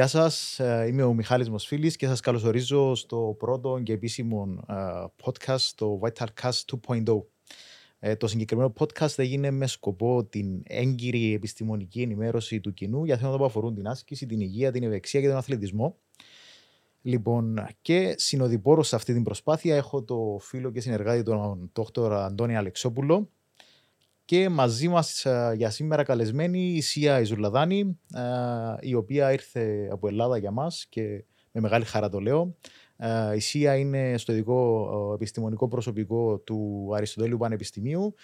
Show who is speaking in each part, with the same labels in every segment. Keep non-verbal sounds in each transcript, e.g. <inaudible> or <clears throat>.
Speaker 1: Γεια σας, ε, είμαι ο Μιχάλης Μοσφίλης και σας καλωσορίζω στο πρώτο και επίσημο ε, podcast, το Vitalcast 2.0. Ε, το συγκεκριμένο podcast έγινε με σκοπό την έγκυρη επιστημονική ενημέρωση του κοινού για θέματα που αφορούν την άσκηση, την υγεία, την ευεξία και τον αθλητισμό. Λοιπόν, και συνοδοιπόρος σε αυτή την προσπάθεια έχω το φίλο και συνεργάτη τον Δ. Αντώνη Αλεξόπουλο, και μαζί μας ε, για σήμερα καλεσμένη η Σία Ιζουλαδάνη, ε, η οποία ήρθε από Ελλάδα για μας και με μεγάλη χαρά το λέω. Ε, η Σία είναι στο ειδικό επιστημονικό προσωπικό του Αριστοτέλειου Πανεπιστημίου,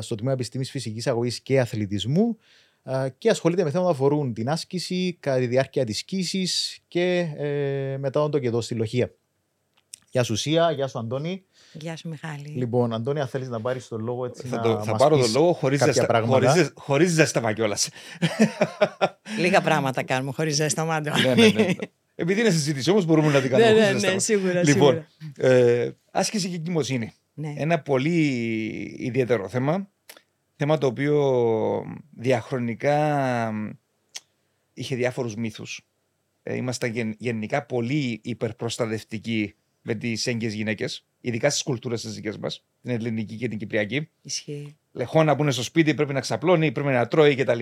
Speaker 1: στο τμήμα Επιστήμης Φυσικής Αγωγής και Αθλητισμού και ασχολείται με θέματα που αφορούν την άσκηση κατά τη διάρκεια της σκήσης και μετά το και εδώ στη Λοχεία. Γεια σου Σία, γεια σου Αντώνη.
Speaker 2: Γεια σου Μιχάλη.
Speaker 1: Λοιπόν, Αντώνια, θέλεις να πάρεις το λόγο έτσι
Speaker 3: θα
Speaker 1: να
Speaker 3: το, θα
Speaker 1: μας
Speaker 3: πάρω
Speaker 1: πεις
Speaker 3: το λόγο χωρίς
Speaker 1: κάποια
Speaker 3: ζέστα,
Speaker 1: πράγματα.
Speaker 3: χωρίς, χωρίς ζέσταμα κιόλας. <laughs>
Speaker 2: Λίγα πράγματα κάνουμε χωρίς ζέσταμα.
Speaker 3: ναι, ναι, ναι. Επειδή είναι συζήτηση όμως μπορούμε να την κάνουμε
Speaker 2: ναι,
Speaker 3: χωρίς
Speaker 2: ναι,
Speaker 3: ζέσταμα.
Speaker 2: ναι, σίγουρα.
Speaker 3: Λοιπόν,
Speaker 2: σίγουρα.
Speaker 3: ε, άσκηση και εγκυμοσύνη.
Speaker 2: Ναι.
Speaker 3: Ένα πολύ ιδιαίτερο θέμα. Θέμα το οποίο διαχρονικά είχε διάφορους μύθους. Ε, ήμασταν γεν- γενικά πολύ υπερπροστατευτικοί με τις έγκυες γυναίκες, ειδικά στις κουλτούρες τις δικές μας, την ελληνική και την κυπριακή.
Speaker 2: Ισχύει.
Speaker 3: Λεχόνα που είναι στο σπίτι πρέπει να ξαπλώνει, πρέπει να τρώει κτλ.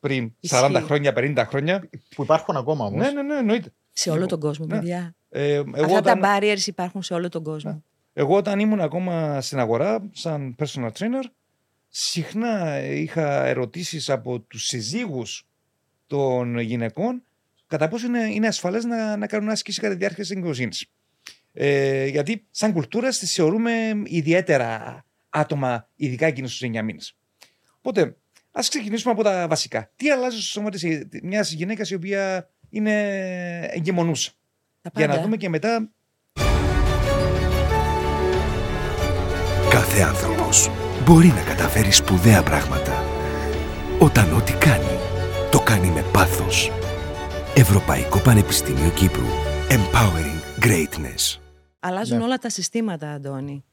Speaker 3: Πριν 40
Speaker 2: Ισχύει.
Speaker 3: χρόνια, 50 χρόνια.
Speaker 1: Που υπάρχουν ακόμα όμως.
Speaker 3: Ναι, ναι, ναι, εννοείται.
Speaker 2: Σε όλο τον κόσμο,
Speaker 3: Ναι.
Speaker 2: παιδιά.
Speaker 3: Ε, εγώ,
Speaker 2: Αυτά
Speaker 3: όταν,
Speaker 2: τα barriers υπάρχουν σε όλο τον κόσμο.
Speaker 3: εγώ όταν ήμουν ακόμα στην αγορά σαν personal trainer, συχνά είχα ερωτήσεις από τους συζύγους των γυναικών κατά πόσο είναι, είναι ασφαλές να, να κάνουν άσκηση κατά τη διάρκεια της εγκυμοσύνης. Ε, γιατί σαν κουλτούρα τις θεωρούμε ιδιαίτερα άτομα, ειδικά εκείνους τους 9 μήνες. Οπότε, ας ξεκινήσουμε από τα βασικά. Τι αλλάζει στο σώμα της, μιας γυναίκας η οποία είναι εγκαιμονούσα.
Speaker 2: Τα
Speaker 3: Για
Speaker 2: πάντα.
Speaker 3: να δούμε και μετά
Speaker 4: Κάθε άνθρωπος μπορεί να καταφέρει σπουδαία πράγματα. Όταν ό,τι κάνει, το κάνει με πάθος. Ευρωπαϊκό Πανεπιστήμιο Κύπρου. Empowering Greatness.
Speaker 2: Αλλάζουν
Speaker 1: Ναι.
Speaker 2: όλα τα συστήματα, Αντώνη.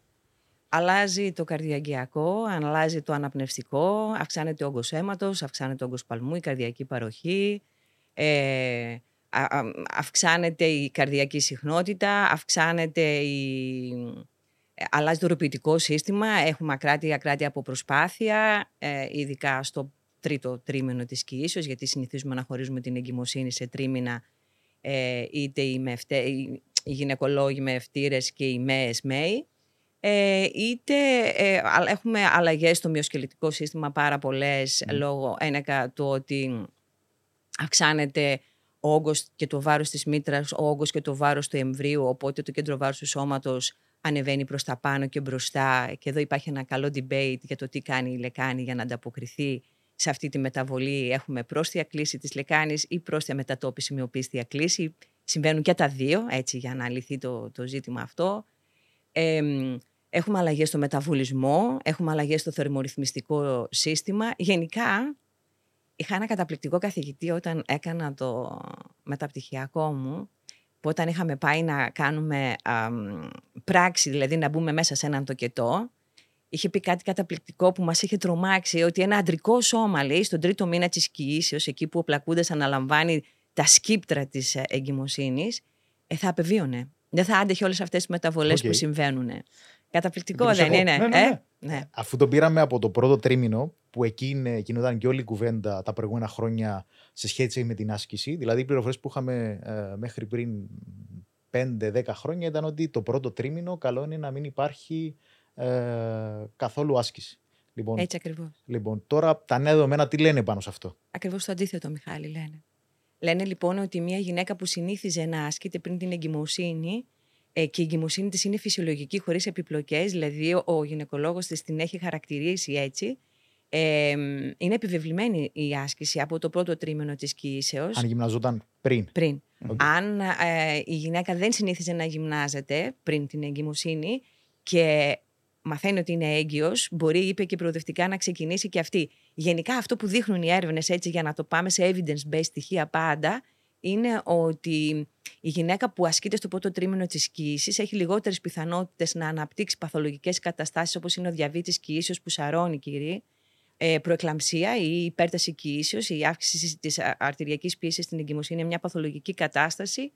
Speaker 2: Αλλάζει το καρδιαγγειακό, αλλάζει το αναπνευστικό, αυξάνεται ο όγκος αίματος, αυξάνεται ο όγκος παλμού, η καρδιακή παροχή, ε, α- α- αυξάνεται η καρδιακή συχνότητα, αυξάνεται η... ε, Αλλάζει το ροποιητικό σύστημα, έχουμε ακράτεια, ακράτεια από προσπάθεια, ε, ειδικά στο τρίτο τρίμηνο της κοιήσεως, γιατί συνηθίζουμε να χωρίζουμε την εγκυμοσύνη σε τρίμηνα, ε, είτε οι, μευτέ, οι, οι γυναικολόγοι με ευτήρες και οι ΜΕΕΣ ΜΕΗ, ε, είτε ε, α- έχουμε αλλαγές στο μυοσκελετικό σύστημα πάρα πολλές λόγω ένεκα του ότι αυξάνεται ο όγκος και το βάρος της μήτρας, ο όγκος και το βάρος του εμβρίου, οπότε το κέντρο βάρους του σώματος ανεβαίνει προς τα πάνω και μπροστά και εδώ υπάρχει ένα καλό debate για το τι κάνει η λεκάνη για να ανταποκριθεί σε αυτή τη μεταβολή. Έχουμε πρόστια κλίση της λεκάνης ή πρόστια μετατόπιση με οπίστια κλίση. Συμβαίνουν και τα δύο, έτσι, για να λυθεί το, το ζήτημα αυτό. Ε, έχουμε αλλαγές στο μεταβολισμό, έχουμε αλλαγές στο θερμορυθμιστικό σύστημα. Γενικά, είχα ένα καταπληκτικό καθηγητή όταν έκανα το μεταπτυχιακό μου, που όταν είχαμε πάει να κάνουμε αμ, πράξη, δηλαδή να μπούμε μέσα σε έναν τοκετό, είχε πει κάτι καταπληκτικό που μας είχε τρομάξει, ότι ένα αντρικό σώμα, λέει, στον τρίτο μήνα της κοιήσεως, εκεί που ο πλακούντας αναλαμβάνει τα σκήπτρα της ε, εγκυμοσύνης, ε, θα απεβίωνε. Δεν θα άντεχε όλες αυτές τις μεταβολές
Speaker 1: Οκ.
Speaker 2: που συμβαίνουν. Καταπληκτικό
Speaker 3: Εντυπωσιακό.
Speaker 2: δεν είναι;
Speaker 3: Ναι, ναι,
Speaker 2: ε;
Speaker 3: ναι.
Speaker 2: ναι.
Speaker 1: Αφού το πήραμε από το πρώτο τρίμηνο, που εκεί είναι- γινόταν και όλη η κουβέντα τα προηγούμενα χρόνια σε σχέση με την άσκηση. Δηλαδή, οι πληροφορίες που είχαμε ε, μέχρι πριν 5-10 χρόνια ήταν ότι το πρώτο τρίμηνο καλό είναι να μην υπάρχει ε, καθόλου άσκηση. Λοιπόν,
Speaker 2: Έτσι ακριβώς.
Speaker 1: λοιπόν, τώρα τα νέα δεδομένα τι λένε πάνω σε αυτό;
Speaker 2: Ακριβώς το αντίθετο, Μιχάλη, λένε. Λένε λοιπόν ότι μια γυναίκα που συνήθιζε να ασκείται πριν την εγκυμοσύνη ε, και η εγκυμοσύνη της είναι φυσιολογική χωρίς επιπλοκές, δηλαδή ο, ο γυναικολόγος της την έχει χαρακτηρίσει έτσι, Ε, είναι επιβεβλημένη η άσκηση από το πρώτο τρίμηνο της κοίησεως.
Speaker 1: Αν γυμναζόταν πριν.
Speaker 2: Πριν. Αν ε, η γυναίκα δεν συνήθιζε να γυμνάζεται πριν την εγκυμοσύνη και μαθαίνει ότι είναι έγκυος, μπορεί, είπε και προοδευτικά, να ξεκινήσει και αυτή. Γενικά αυτό που δείχνουν οι έρευνες, έτσι για να το πάμε σε evidence-based στοιχεία πάντα, είναι ότι η γυναίκα που ασκείται στο πρώτο τρίμηνο της κοίησης έχει λιγότερες πιθανότητες να αναπτύξει παθολογικές καταστάσεις όπως είναι ο διαβήτης κοίησεως που σαρώνει κυρία, ε, προεκλαμψία ή υπέρταση κοίησεως, η αύξηση της αρτηριακής πίεσης στην εγκυμοσύνη είναι μια παθολογική κατάσταση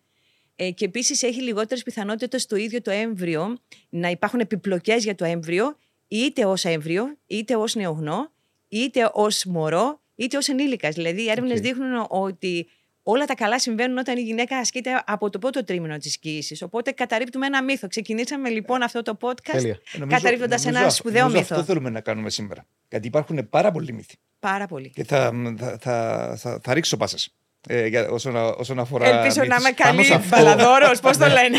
Speaker 2: ε, και επίσης έχει λιγότερες πιθανότητες στο ίδιο το έμβριο να υπάρχουν επιπλοκές για το έμβριο είτε ως έμβριο, είτε ως νεογνώ, είτε ως μωρό, είτε ως ενήλικας. Δηλαδή οι έρευνες
Speaker 1: Okay.
Speaker 2: δείχνουν ότι όλα τα καλά συμβαίνουν όταν η γυναίκα ασκείται από το πρώτο τρίμηνο της κοίησης. Οπότε καταρρύπτουμε ένα μύθο. Ξεκινήσαμε λοιπόν αυτό το podcast
Speaker 1: Τέλεια.
Speaker 2: καταρρύπτοντας ένα
Speaker 3: αυτό-
Speaker 2: σπουδαίο
Speaker 3: νομίζω
Speaker 2: μύθο.
Speaker 3: Αυτό θέλουμε να κάνουμε σήμερα. Γιατί υπάρχουν πάρα πολλοί μύθοι.
Speaker 2: Πάρα πολύ.
Speaker 3: Και θα, θα, θα, θα, θα ρίξω πάσε. Ε, για, όσον, όσον αφορά.
Speaker 2: Ελπίζω να
Speaker 3: μύθους.
Speaker 2: είμαι
Speaker 1: Πάνω
Speaker 2: καλή
Speaker 1: σε αυτό-
Speaker 2: μπαλαδόρος, πώς το
Speaker 1: Ναι.
Speaker 2: λένε.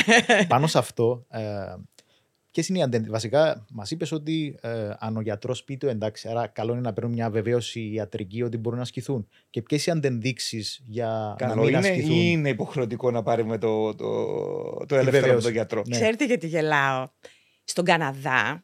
Speaker 1: Πάνω σε αυτό, ε, ποιες είναι οι αντεν... Βασικά, μας είπες ότι ε, αν ο γιατρός πει το εντάξει, άρα καλό είναι να παίρνουν μια βεβαίωση ιατρική ότι μπορούν να ασκηθούν. Και ποιες οι αντενδείξεις για να
Speaker 3: Καλό
Speaker 1: μην
Speaker 3: είναι
Speaker 1: ασκηθούν;
Speaker 3: ή είναι υποχρεωτικό να πάρουμε το, το, το ελεύθερο από
Speaker 1: βεβαίωση.
Speaker 3: τον γιατρό;
Speaker 1: Ναι.
Speaker 2: Ξέρετε γιατί γελάω. Στον Καναδά,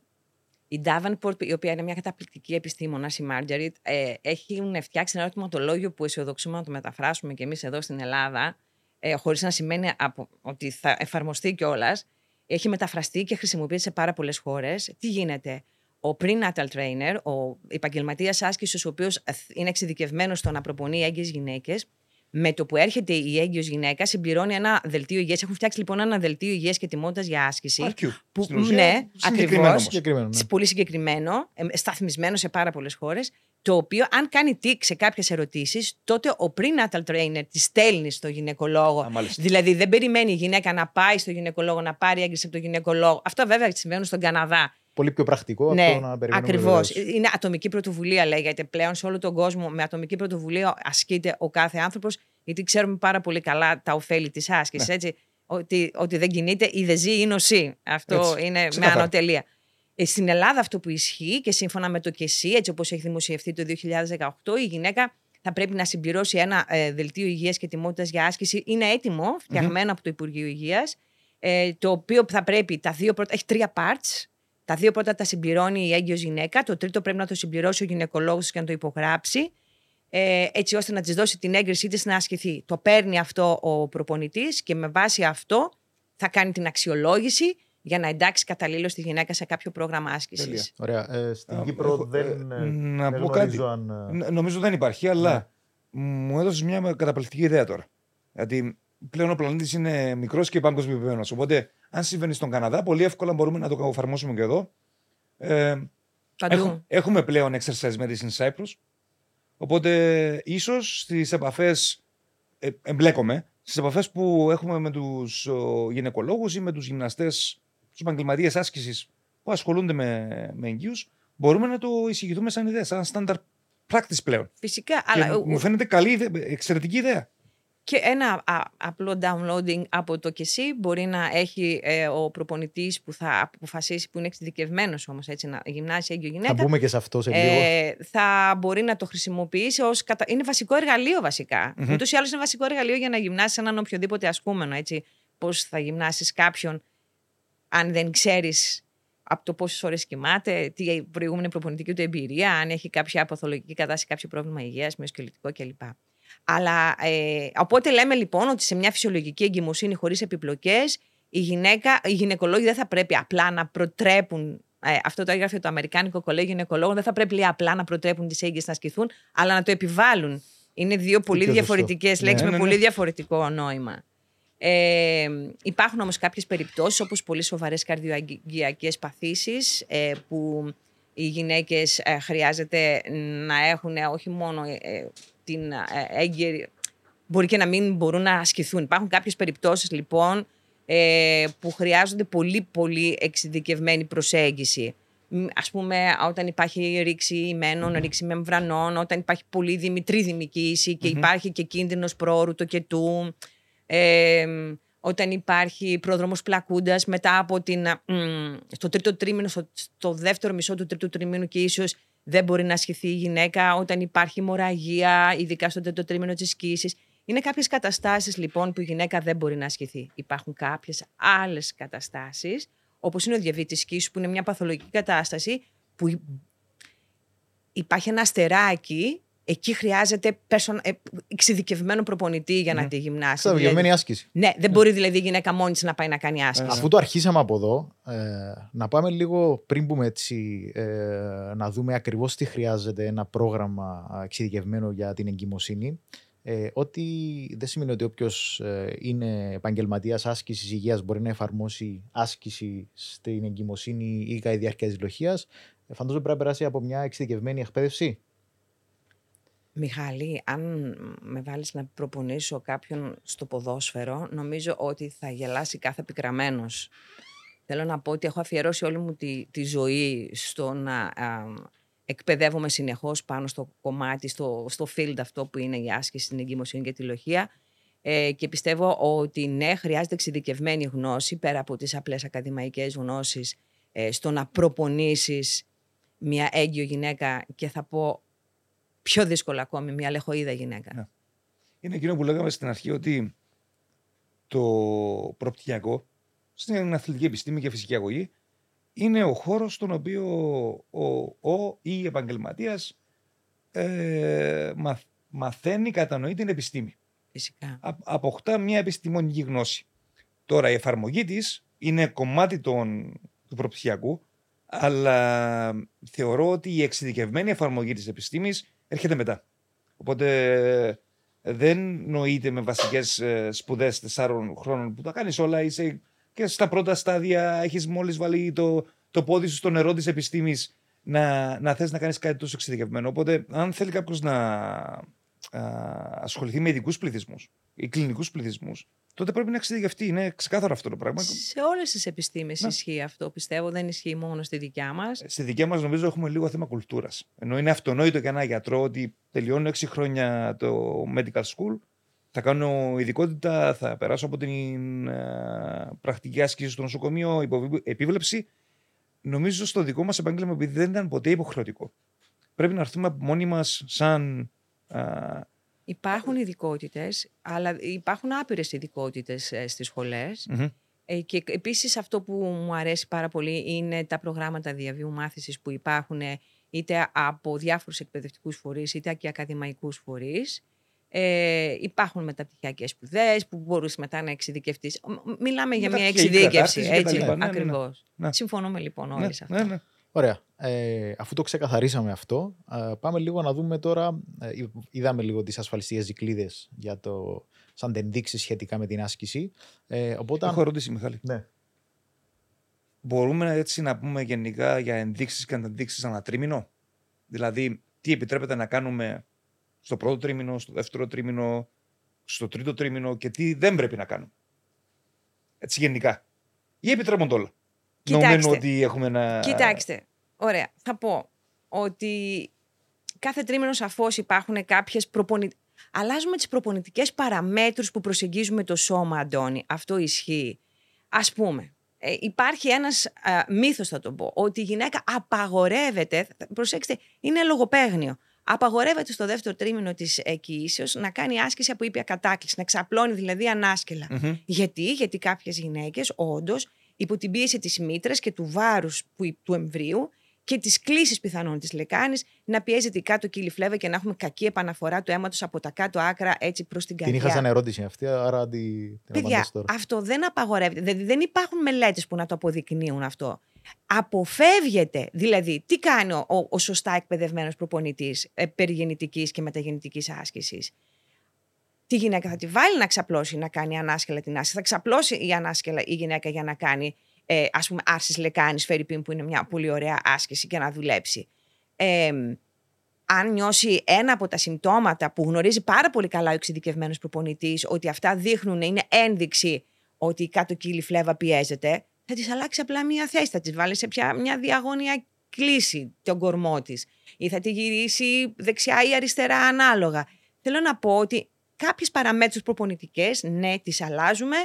Speaker 2: η Davenport, η οποία είναι μια καταπληκτική επιστήμονα, η Μάργκεριτ, ε, έχουν φτιάξει ένα ερωτηματολόγιο που αισιοδοξούμε να το μεταφράσουμε και εμείς εδώ στην Ελλάδα, ε, χωρίς να σημαίνει από, ότι θα εφαρμοστεί κιόλας. Έχει μεταφραστεί και χρησιμοποιείται σε πάρα πολλές χώρες. Τι γίνεται; Ο prenatal trainer, ο επαγγελματίας άσκησης, ο οποίος είναι εξειδικευμένος στο να προπονεί έγκυες γυναίκες, με το που έρχεται η έγκυος γυναίκα, συμπληρώνει ένα δελτίο υγείας. Έχουν φτιάξει λοιπόν ένα δελτίο υγείας και τιμότητα για άσκηση.
Speaker 3: RQ.
Speaker 2: Που,
Speaker 3: Στην ουσία,
Speaker 2: ναι,
Speaker 3: συγκεκριμένο
Speaker 2: ακριβώς.
Speaker 3: όμως.
Speaker 1: Συγκεκριμένο, ναι.
Speaker 2: Πολύ συγκεκριμένο, ε, σταθμισμένο σε πάρα πολλές χώρες. Το οποίο, αν κάνει τικ σε κάποιες ερωτήσεις, τότε ο prenatal trainer τη στέλνει στο γυναικολόγο.
Speaker 3: Α, μάλιστα.
Speaker 2: Δηλαδή, δεν περιμένει η γυναίκα να πάει στο γυναικολόγο, να πάρει έγκριση από τον γυναικολόγο. Αυτό βέβαια συμβαίνουν στον Καναδά.
Speaker 1: Πολύ πιο πρακτικό
Speaker 2: Ναι,
Speaker 1: από το να περιμένουμε
Speaker 2: ακριβώς.
Speaker 1: βεβαίωση.
Speaker 2: Είναι ατομική πρωτοβουλία, λέγεται πλέον σε όλο τον κόσμο. Με ατομική πρωτοβουλία ασκείται ο κάθε άνθρωπος, γιατί ξέρουμε πάρα πολύ καλά τα ωφέλη της άσκησης.
Speaker 3: Ναι.
Speaker 2: Έτσι, ότι, ότι δεν κινείται ή δεν ζει είναι ο ΣΥ. Αυτό
Speaker 3: Έτσι,
Speaker 2: είναι με
Speaker 3: ξεκάθαρα.
Speaker 2: ανωτελεία. Ε, στην Ελλάδα αυτό που ισχύει και σύμφωνα με το ΚΕΣΥ, έτσι όπως έχει δημοσιευτεί το 2018, η γυναίκα θα πρέπει να συμπληρώσει ένα ε, δελτίο υγείας και τιμότητας για άσκηση. Είναι έτοιμο, φτιαγμένο από το Υπουργείο Υγείας, ε, το οποίο θα πρέπει, τα δύο πρώτα, έχει τρία parts, τα δύο πρώτα τα συμπληρώνει η έγκυος γυναίκα, το τρίτο πρέπει να το συμπληρώσει ο γυναικολόγος και να το υπογράψει, ε, έτσι ώστε να της δώσει την έγκρισή της να ασκηθεί. Το παίρνει αυτό ο προπονητής και με βάση αυτό θα κάνει την αξιολόγηση για να εντάξει καταλήλως τη γυναίκα σε κάποιο πρόγραμμα άσκησης.
Speaker 3: Τέλεια.
Speaker 1: Ωραία. Ε, στην
Speaker 3: Α,
Speaker 1: Κύπρο
Speaker 3: έχω-
Speaker 1: δεν,
Speaker 3: ε,
Speaker 1: ε,
Speaker 3: να
Speaker 1: δεν
Speaker 3: πω
Speaker 1: γνωρίζω
Speaker 3: κάτι.
Speaker 1: αν... ε,
Speaker 3: Ν- Νομίζω δεν υπάρχει, αλλά μου έδωσες μια καταπληκτική ιδέα τώρα. Γιατί πλέον ο πλανήτης είναι μικρός και παγκοσμιοποιημένος. Οπότε, αν συμβαίνει στον Καναδά, πολύ εύκολα μπορούμε να το εφαρμόσουμε και εδώ. Ε,
Speaker 2: Παντού.
Speaker 3: Έχ- έχουμε πλέον exercise medicine Cyprus. Οπότε, ίσως στις επαφές. Ε, εμπλέκομαι στις επαφές που έχουμε με τους γυναικολόγους ή με τους γυμναστές, τους επαγγελματίες άσκησης που ασχολούνται με, με εγγύου, μπορούμε να το εισηγηθούμε σαν ιδέα, σαν standard practice πλέον.
Speaker 2: Φυσικά,
Speaker 3: Και
Speaker 2: αλλά
Speaker 3: μου φαίνεται καλή, ιδέα, εξαιρετική ιδέα.
Speaker 2: Και ένα α, απλό downloading από το και εσύ μπορεί να έχει ε, ο προπονητής που θα αποφασίσει, που είναι εξειδικευμένος όμως έτσι, να γυμνάσει έγκυο
Speaker 1: Θα
Speaker 2: γυναίκα,
Speaker 1: μπούμε και σε αυτό σε λίγο.
Speaker 2: ε, θα μπορεί να το χρησιμοποιήσει ως κατα... είναι βασικό εργαλείο βασικά.
Speaker 3: Μμμ.
Speaker 2: Ούτως ή άλλως είναι βασικό εργαλείο για να γυμνάσεις έναν οποιοδήποτε ασκούμενο. Έτσι. Πώς θα γυμνάσεις κάποιον αν δεν ξέρεις από το πόσες ώρες κοιμάται, τι προηγούμενη προπονητική του εμπειρία, αν έχει κάποια παθολογική κατάσταση, κάποιο πρόβλημα υγείας, μυοσκελετικό κλπ. Αλλά ε, οπότε λέμε λοιπόν ότι σε μια φυσιολογική εγκυμοσύνη χωρίς επιπλοκές, η γυναίκα, οι γυναικολόγοι δεν θα πρέπει απλά να προτρέπουν. Ε, αυτό το έγραφε το Αμερικάνικο Κολέγιο Γυναικολόγων. Δεν θα πρέπει λέει, απλά να προτρέπουν τις έγκυες να ασκηθούν, αλλά να το επιβάλλουν. Είναι δύο πολύ
Speaker 1: πιο σωστό.
Speaker 2: διαφορετικές
Speaker 3: Ναι,
Speaker 2: λέξεις με
Speaker 3: ναι,
Speaker 2: πολύ
Speaker 3: ναι.
Speaker 2: διαφορετικό νόημα. Ε, υπάρχουν όμως κάποιες περιπτώσεις όπως πολύ σοβαρές καρδιοαγγειακές παθήσεις ε, που οι γυναίκες ε, χρειάζεται να έχουν ε, όχι μόνο ε, την ε, έγκαιρη, μπορεί και να μην μπορούν να ασκηθούν. Υπάρχουν κάποιες περιπτώσεις λοιπόν ε, που χρειάζονται πολύ πολύ εξειδικευμένη προσέγγιση. Μ, Ας πούμε όταν υπάρχει ρήξη ημένων, ρήξη μεμβρανών, όταν υπάρχει πολύ δημητρίδημη κοίηση και υπάρχει και κίνδυνος προώρου τοκετού, ε, όταν υπάρχει πρόδρομος πλακούντας μετά από την, α, μ, στο τρίτο τρίμηνο, στο, στο δεύτερο μισό του τρίτου τριμήνου και ίσως δεν μπορεί να ασκηθεί η γυναίκα όταν υπάρχει μοραγία, ειδικά στο τέτοιο τρίμηνο της σκήση. Είναι κάποιες καταστάσεις λοιπόν που η γυναίκα δεν μπορεί να ασκηθεί. Υπάρχουν κάποιες άλλες καταστάσεις, όπως είναι ο διαβήτης σκήση, που είναι μια παθολογική κατάσταση που υπάρχει ένα αστεράκι Εκεί χρειάζεται person, ε, εξειδικευμένο προπονητή για να τη γυμνάσει.
Speaker 1: Εξειδικευμένη δηλαδή, άσκηση.
Speaker 2: Ναι, δεν μπορεί δηλαδή η γυναίκα μόνη να πάει να κάνει άσκηση.
Speaker 1: Αφού το αρχίσαμε από εδώ, ε, να πάμε λίγο πριν πούμε έτσι, ε, να δούμε ακριβώς τι χρειάζεται ένα πρόγραμμα εξειδικευμένο για την εγκυμοσύνη. Ε, ότι δεν σημαίνει ότι όποιος ε, είναι επαγγελματίας άσκησης υγείας μπορεί να εφαρμόσει άσκηση στην εγκυμοσύνη ή κατά τη διάρκεια της λοχεία. Ε, φαντάζομαι πρέπει να περάσει από μια εξειδικευμένη εκπαίδευση.
Speaker 2: Μιχάλη, αν με βάλεις να προπονήσω κάποιον στο ποδόσφαιρο, νομίζω ότι θα γελάσει κάθε πικραμένος. Θέλω να πω ότι έχω αφιερώσει όλη μου τη, τη ζωή στο να α, εκπαιδεύομαι συνεχώς πάνω στο κομμάτι, στο, στο field αυτό που είναι η άσκηση, την εγκυμοσύνη και τη λοχεία. Ε, και πιστεύω ότι ναι, χρειάζεται εξειδικευμένη γνώση πέρα από τις απλές ακαδημαϊκές γνώσεις ε, στο να προπονήσεις μια έγκυο γυναίκα και θα πω πιο δύσκολο ακόμη μια λεχοίδα γυναίκα. Ναι.
Speaker 3: Είναι εκείνο που λέγαμε στην αρχή ότι το προπτυχιακό στην αθλητική επιστήμη και φυσική αγωγή είναι ο χώρος στον οποίο ο, ο ή επαγγελματίας ε, μαθαίνει, κατανοεί την επιστήμη.
Speaker 2: Φυσικά.
Speaker 3: αποκτά μια επιστημονική γνώση. Τώρα η εφαρμογή της είναι κομμάτι των, του προπτυχιακού, αλλά θεωρώ ότι η εξειδικευμένη εφαρμογή της επιστήμης έρχεται μετά. Οπότε δεν νοείται με βασικές ε, σπουδές τεσσάρων χρόνων που τα κάνεις όλα. Είσαι και στα πρώτα στάδια, έχεις μόλις βάλει το, το πόδι σου στο νερό της επιστήμης να, να θες να κάνεις κάτι τόσο εξειδικευμένο. Οπότε, αν θέλει κάποιος να α, ασχοληθεί με ειδικούς πληθυσμούς ή κλινικούς πληθυσμούς, τότε πρέπει να εξειδικευτεί. Είναι ξεκάθαρο αυτό το πράγμα.
Speaker 2: Σε όλες τις επιστήμες ισχύει αυτό, πιστεύω. Δεν ισχύει μόνο στη δικιά μας.
Speaker 3: Ε, στη δικιά μας, νομίζω, έχουμε λίγο θέμα κουλτούρας. Ενώ είναι αυτονόητο για ένα γιατρό ότι τελειώνω 6 χρόνια το medical school, θα κάνω ειδικότητα, θα περάσω από την uh, πρακτική άσκηση στο νοσοκομείο, επίβλεψη. Νομίζω στο δικό μας επάγγελμα, επειδή δεν ήταν ποτέ υποχρεωτικό. Πρέπει να έρθουμε από μόνοι μας σαν uh,
Speaker 2: Υπάρχουν ειδικότητες, αλλά υπάρχουν άπειρες ειδικότητες ε, στις σχολε ε, και επίσης αυτό που μου αρέσει πάρα πολύ είναι τα προγράμματα διαβίου μάθησης που υπάρχουν είτε από διάφορους εκπαιδευτικούς φορείς είτε και ακαδημαϊκούς φορείς. Ε, υπάρχουν μεταπτυχιακές σπουδές που μπορείς μετά να εξειδικευτείς. Μιλάμε για μια εξειδίκευση. Έτσι, ναι, ναι, ακριβώς. Ναι. Συμφωνούμε λοιπόν όλοι σε αυτό.
Speaker 1: Ωραία. Ε, αφού το ξεκαθαρίσαμε αυτό, ε, πάμε λίγο να δούμε τώρα. Ε, είδαμε λίγο τις ασφαλιστικές δικλείδε για το σαν ενδείξεις σχετικά με την άσκηση.
Speaker 3: Ε, οπότε, Έχω ερώτηση, Μιχάλη.
Speaker 1: Ναι.
Speaker 3: Μπορούμε έτσι να πούμε γενικά για ενδείξεις και αντενδείξει ανά τρίμηνο; Δηλαδή, τι επιτρέπεται να κάνουμε στο πρώτο τρίμηνο, στο δεύτερο τρίμηνο, στο τρίτο τρίμηνο και τι δεν πρέπει να κάνουμε; Έτσι γενικά. Ή επιτρέπονται όλα; Κοιτάξτε. ότι έχουμε ένα.
Speaker 2: Κοιτάξτε. Ωραία. Θα πω ότι κάθε τρίμηνο σαφώς υπάρχουν κάποιες προπονητικέ. Αλλάζουμε τις προπονητικές παραμέτρους που προσεγγίζουμε το σώμα, Αντώνη. Αυτό ισχύει. Α πούμε, ε, υπάρχει ένας μύθος, θα το πω, ότι η γυναίκα απαγορεύεται. Προσέξτε, είναι λογοπαίγνιο. Απαγορεύεται στο δεύτερο τρίμηνο της εκκοίησεω να κάνει άσκηση από ήπια κατάκληση, να ξαπλώνει δηλαδή Γιατί, γιατί κάποιες γυναίκες όντως υπό την πίεση της μήτρας και του βάρους του εμβρίου και τι κλήσει πιθανόν της λεκάνης να πιέζεται η κάτω κύλη φλέβα και να έχουμε κακή επαναφορά τους αίματο από τα κάτω άκρα έτσι προς την καρδιά.
Speaker 1: Την είχα σαν ερώτηση αυτή, άρα αντι...
Speaker 2: την Παιδιά, τώρα. αυτό δεν απαγορεύεται. Δηλαδή δεν υπάρχουν μελέτες που να το αποδεικνύουν αυτό. Αποφεύγεται, δηλαδή, τι κάνει ο, ο, σωστά εκπαιδευμένος προπονητής ε, περιγεννητικής και μεταγεννητικής άσκησης τη γυναίκα θα τη βάλει να ξαπλώσει να κάνει ανάσκελα την άσκηση. Θα ξαπλώσει η ανάσκελα η γυναίκα για να κάνει ε, ας πούμε άρσης λεκάνης φερρυπίν που είναι μια πολύ ωραία άσκηση και να δουλέψει. Ε, αν νιώσει ένα από τα συμπτώματα που γνωρίζει πάρα πολύ καλά ο εξειδικευμένος προπονητής, ότι αυτά δείχνουν, είναι ένδειξη ότι η κάτω κύλη φλέβα πιέζεται, θα της αλλάξει απλά μία θέση. Θα της βάλει σε πια μια διαγώνια κλίση τον κορμό της. Ή θα τη γυρίσει δεξιά ή αριστερά ανάλογα. Θέλω να πω ότι κάποιες παραμέτρου προπονητικές, ναι, τις αλλάζουμε.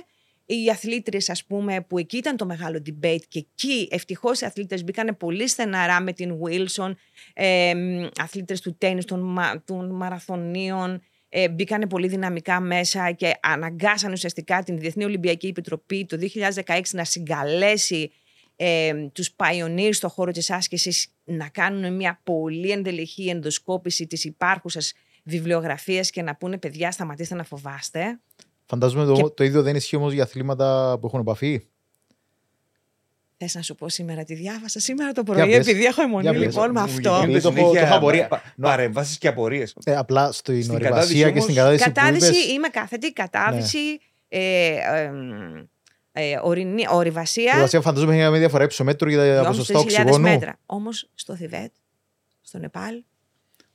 Speaker 2: οι αθλήτρες ας πούμε που εκεί ήταν το μεγάλο debate και εκεί ευτυχώς οι αθλήτρες μπήκαν πολύ στεναρά με την Wilson, ε, αθλήτρες του τέννις, των, μα, των μαραθωνίων, ε, μπήκαν πολύ δυναμικά μέσα και αναγκάσαν ουσιαστικά την Διεθνή Ολυμπιακή Επιτροπή το 2016 να συγκαλέσει ε, τους pioneers στον χώρο της άσκησης να κάνουν μια πολύ ενδελεχή ενδοσκόπηση της υπάρχουσας βιβλιογραφίας και να πούνε παιδιά σταματήστε να φοβάστε.
Speaker 1: Φαντάζομαι
Speaker 2: Και-
Speaker 1: το, το ίδιο δεν ισχύει όμως για αθλήματα που έχουν επαφή.
Speaker 2: Θες να σου πω σήμερα τι διάβασα σήμερα το
Speaker 1: Για
Speaker 2: πρωί,
Speaker 1: πες.
Speaker 2: επειδή έχω αιμονή
Speaker 1: Για πες.
Speaker 2: λοιπόν με
Speaker 3: Μου
Speaker 2: αυτό.
Speaker 1: γίνεται
Speaker 3: γίνονται
Speaker 1: το έχω-
Speaker 3: συνέχεια
Speaker 1: το έχω απορία.
Speaker 3: πα- Παρεμβάσεις και απορίες.
Speaker 1: Ε, απλά στην
Speaker 3: Στην
Speaker 1: ορειβασία
Speaker 3: κατάδυση
Speaker 1: και
Speaker 3: όμως-
Speaker 1: στην κατάδυση που
Speaker 2: Κατάδυση,
Speaker 1: είπες,
Speaker 2: είμαι κάθετη, κατάδυση, ε, ε, ε, ορεινή- ορειβασία,
Speaker 1: ορειβασία φαντάζομαι έχει μια διαφορά υψομέτρου για τα
Speaker 2: δυόμισι
Speaker 1: ποσοστά
Speaker 2: χιλιάδες
Speaker 1: οξυγόνου
Speaker 2: μέτρα. Όμως στο Θιβέτ, στο Νεπάλ,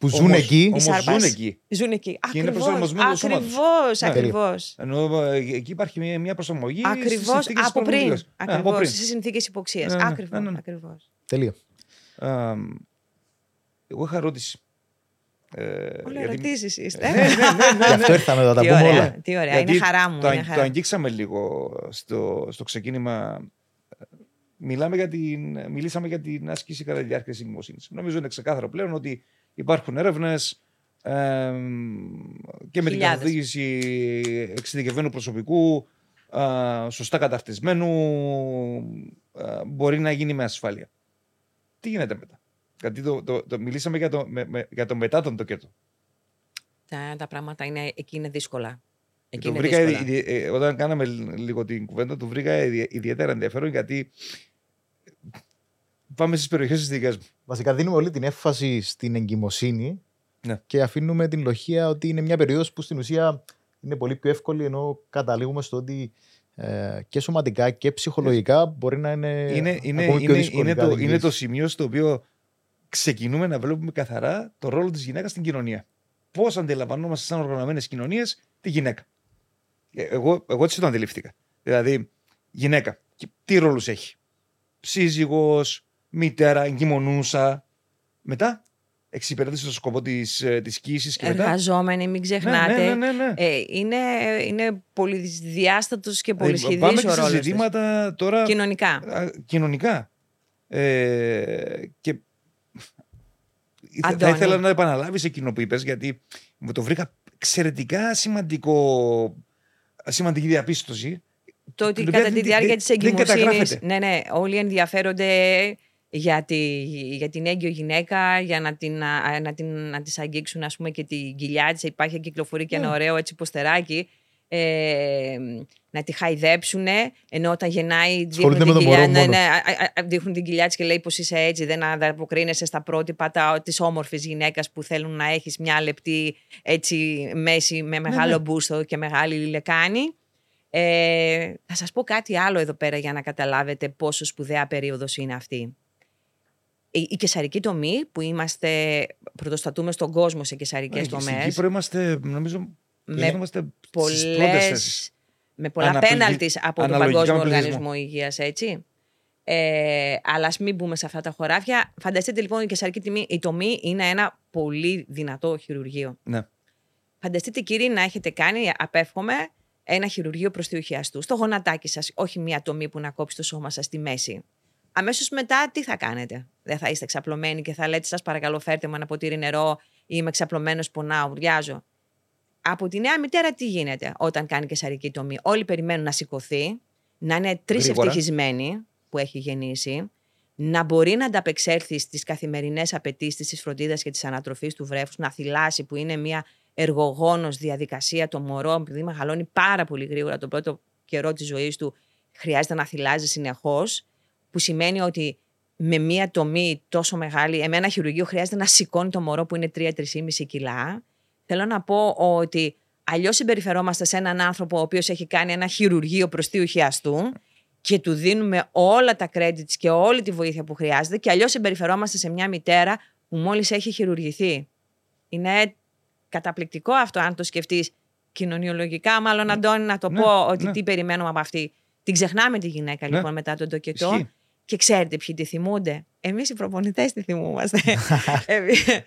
Speaker 1: που ζουν
Speaker 3: Όμως-
Speaker 1: εκεί.
Speaker 3: Όμως
Speaker 2: Σάρπας.
Speaker 3: ζουν εκεί.
Speaker 2: ζουν εκεί.
Speaker 3: Και είναι
Speaker 2: Ακριβώς,
Speaker 3: προσαρμοσμένο το σώμα τους.
Speaker 2: ακριβώς,
Speaker 3: Ναι.
Speaker 2: ακριβώς.
Speaker 3: Ενώ ε, εκεί υπάρχει μια, μια προσαρμογή. στις
Speaker 2: Ακριβώς
Speaker 3: συνθήκες
Speaker 2: από πριν.
Speaker 3: προβλήματος. Ναι, από
Speaker 2: Ακριβώς,
Speaker 3: πριν.
Speaker 2: στις συνθήκες υποξίας.
Speaker 3: Ναι, ναι,
Speaker 2: Ακριβώς,
Speaker 3: ναι, ναι, ναι.
Speaker 2: ακριβώς.
Speaker 1: Τελεία.
Speaker 3: Α, Εγώ είχα ερώτηση. Ε,
Speaker 2: Όλα
Speaker 3: γιατί-
Speaker 2: ερωτήσεις είστε.
Speaker 3: Ναι, ναι, ναι, ναι,
Speaker 1: Γι' αυτό
Speaker 3: ναι.
Speaker 1: ήρθαμε εδώ, τα
Speaker 2: Τι
Speaker 1: πούμε
Speaker 2: ωραία,
Speaker 1: όλα.
Speaker 2: τι ωραία.
Speaker 3: Γιατί
Speaker 2: Είναι χαρά μου.
Speaker 3: Το,
Speaker 2: είναι
Speaker 3: αγ-
Speaker 2: χαρά.
Speaker 3: το αγγίξαμε λίγο στο, στο ξεκίνημα. Μιλάμε για την, μιλήσαμε για την άσκηση κατά τη διάρκεια της εγκυμοσύνης. Νομίζω είναι ξεκάθαρο πλέον ότι υπάρχουν έρευνες ε, και με την
Speaker 2: Χιλιάδες.
Speaker 3: καθοδήγηση εξειδικευμένου προσωπικού, α, σωστά καταρτισμένου, α, μπορεί να γίνει με ασφάλεια. Τι γίνεται μετά; Γιατί το, το, το, μιλήσαμε για το, με, με- για το μετά τον τοκέτο.
Speaker 2: Τα, τα πράγματα είναι, εκεί είναι δύσκολα. Εκεί
Speaker 3: Το
Speaker 2: είναι
Speaker 3: βρήκα,
Speaker 2: δύσκολα.
Speaker 3: ιδι- ε, όταν κάναμε λίγο την κουβέντα, το βρήκα ιδι- ιδιαίτερα ενδιαφέρον γιατί πάμε στις περιοχές της δικές μου.
Speaker 1: Βασικά δίνουμε όλη την έμφαση στην εγκυμοσύνη
Speaker 3: Ναι.
Speaker 1: και αφήνουμε την λοχεία ότι είναι μια περίοδος που στην ουσία είναι πολύ πιο εύκολη ενώ καταλήγουμε στο ότι ε, και σωματικά και ψυχολογικά μπορεί να είναι,
Speaker 3: είναι, είναι,
Speaker 1: Ε, ακόμη πιο
Speaker 3: είναι,
Speaker 1: δύσκολη
Speaker 3: είναι,
Speaker 1: κατά
Speaker 3: το,
Speaker 1: την
Speaker 3: είναι το
Speaker 1: κρίση.
Speaker 3: σημείο στο οποίο ξεκινούμε να βλέπουμε καθαρά το ρόλο της γυναίκας στην κοινωνία. Πώς αντιλαμβανόμαστε σαν οργανωμένες κοινωνίες τη γυναίκα. Ε, Εγώ, εγώ έτσι το αντιληφθήκα. Δηλαδή, γυναίκα, και τι ρόλους έχει; Σύζυγος, μητέρα, εγκυμονούσα. Μετά, εξυπηρέτησε το σκοπό της, ε, της κοίησης και μετά.
Speaker 2: Εργαζόμενοι, μην
Speaker 3: Ναι,
Speaker 2: ξεχνάτε.
Speaker 3: ναι, ναι, ναι, ναι.
Speaker 2: Ε, είναι, είναι πολυδιάστατος και
Speaker 3: Δηλαδή,
Speaker 2: πολυσχηδής
Speaker 3: Πάμε
Speaker 2: ο
Speaker 3: και σε
Speaker 2: ρόλος της.
Speaker 3: ζητήματα τώρα
Speaker 2: Κοινωνικά.
Speaker 3: α, κοινωνικά. Ε, και θα- θα
Speaker 2: Αντώνη.
Speaker 3: ήθελα να επαναλάβεις εκείνο που είπες γιατί μου το βρήκα εξαιρετικά σημαντικό, σημαντική διαπίστωση.
Speaker 2: Το ότι
Speaker 3: την οποία
Speaker 2: κατά τη
Speaker 3: δεν-
Speaker 2: διάρκεια
Speaker 3: δεν-
Speaker 2: της
Speaker 3: δεν
Speaker 2: εγκυμοσύνης,
Speaker 3: καταγράφεται.
Speaker 2: ναι, ναι, όλοι ενδιαφέρονται για, τη, για την έγκυο γυναίκα, για να, την, α, να, την, να της αγγίξουν ας πούμε και την κοιλιά της. Υπάρχει κυκλοφορεί και ένα
Speaker 3: Ναι.
Speaker 2: ωραίο έτσι ποστεράκι. Ε, να τη χαϊδέψουν, ενώ όταν γεννάει δείχνουν
Speaker 1: Ασχολούνται
Speaker 2: την,
Speaker 1: με το
Speaker 2: κοιλιά,
Speaker 1: μωρό
Speaker 2: ναι,
Speaker 1: μόνος.
Speaker 2: ναι, α- α- α- δείχνουν την κοιλιά της και λέει πως είσαι έτσι, δεν ανταποκρίνεσαι στα πρότυπα τα, της όμορφης γυναίκας που θέλουν να έχεις μια λεπτή έτσι μέση με μεγάλο
Speaker 3: ναι.
Speaker 2: μπούστο και μεγάλη λεκάνη. Ε, θα σας πω κάτι άλλο εδώ πέρα για να καταλάβετε πόσο σπουδαία περίοδος είναι αυτή. Η, η κεσαρική τομή που είμαστε, πρωτοστατούμε στον κόσμο σε κεσαρικές
Speaker 3: Στην
Speaker 2: τομές,
Speaker 3: Κύπρο είμαστε, νομίζω,
Speaker 2: με
Speaker 3: είμαστε στις πρώτες θέσεις.
Speaker 2: πολλές, με πολλά
Speaker 3: Αναπληγη-
Speaker 2: πέναλτις από τον
Speaker 3: αναλογικά
Speaker 2: Παγκόσμιο
Speaker 3: με πληθυσμό.
Speaker 2: Οργανισμό Υγείας, έτσι. Ε, αλλά ας μην μπούμε σε αυτά τα χωράφια. Φανταστείτε λοιπόν η κεσαρική τιμή, η τομή είναι ένα πολύ δυνατό χειρουργείο.
Speaker 3: Ναι.
Speaker 2: Φανταστείτε κύριοι να έχετε κάνει, απέφχομαι, ένα χειρουργείο προστιουχιαστού στο γονατάκι σας, όχι μια τομή που να κόψει το σώμα σας στη μέση. Αμέσως μετά τι θα κάνετε; Δεν θα είστε ξαπλωμένοι και θα λέτε σας παρακαλώ φέρτε μου ένα ποτήρι νερό ή είμαι ξαπλωμένος, πονάω, ουριάζω. Από τη νέα μητέρα τι γίνεται όταν κάνει κεσαρική τομή; Όλοι περιμένουν να σηκωθεί, να είναι τρεις
Speaker 3: Γρήγορα.
Speaker 2: ευτυχισμένοι που έχει γεννήσει, να μπορεί να ανταπεξέλθει στις καθημερινές απαιτήσεις της φροντίδας και της ανατροφής του βρέφους, να θυλάσει που είναι μια εργογόνος διαδικασία το μωρό, επειδή μεγαλώνει πάρα πολύ γρήγορα τον πρώτο καιρό της ζωής του, χρειάζεται να θυλάζει συνεχώς, που σημαίνει ότι με μία τομή τόσο μεγάλη, εμένα χειρουργείο χρειάζεται να σηκώνει το μωρό που είναι 3-3,5 κιλά. Θέλω να πω ότι αλλιώς συμπεριφερόμαστε σε έναν άνθρωπο ο οποίος έχει κάνει ένα χειρουργείο προστίου χιαστού και του δίνουμε όλα τα credits και όλη τη βοήθεια που χρειάζεται και αλλιώς συμπεριφερόμαστε σε μια μητέρα που μόλις έχει χειρουργηθεί. Είναι καταπληκτικό αυτό αν το σκεφτείς κοινωνιολογικά, μάλλον Αντώνη να το
Speaker 3: Ναι,
Speaker 2: πω ότι
Speaker 3: ναι.
Speaker 2: τι περιμένουμε από αυτή. Την ξεχνάμε τη γυναίκα
Speaker 3: Ναι.
Speaker 2: λοιπόν μετά τον τοκετό.
Speaker 3: Ισχύει.
Speaker 2: Και ξέρετε ποιοι τη θυμούνται; Εμείς οι προπονητές τη θυμούμαστε. <laughs> Εμείς-
Speaker 3: Ε,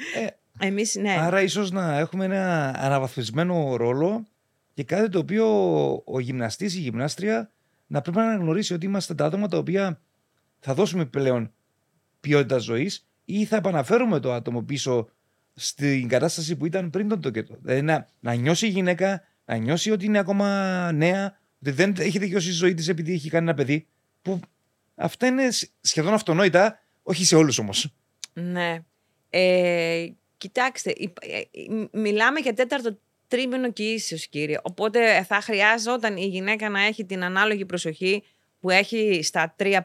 Speaker 2: Εμείς, ναι.
Speaker 3: Άρα ίσως να έχουμε ένα αναβαθμισμένο ρόλο και κάτι το οποίο ο γυμναστής, η γυμνάστρια να πρέπει να αναγνωρίσει ότι είμαστε τα άτομα τα οποία θα δώσουμε πλέον ποιότητα ζωής ή θα επαναφέρουμε το άτομο πίσω στην κατάσταση που ήταν πριν τον τοκετό. Δηλαδή να, να νιώσει η γυναίκα, να νιώσει ότι είναι ακόμα νέα, ότι δεν έχει δικαιώσει η ζωή της επειδή έχει κάνει ένα παιδί. Που αυτά είναι σχεδόν αυτονόητα, όχι σε όλους όμως.
Speaker 2: Ναι. Ε, κοιτάξτε, ε, μιλάμε για τέταρτο τρίμηνο και ίσως κύριε. Οπότε θα χρειάζονταν η γυναίκα να έχει την ανάλογη προσοχή που έχει στα τρία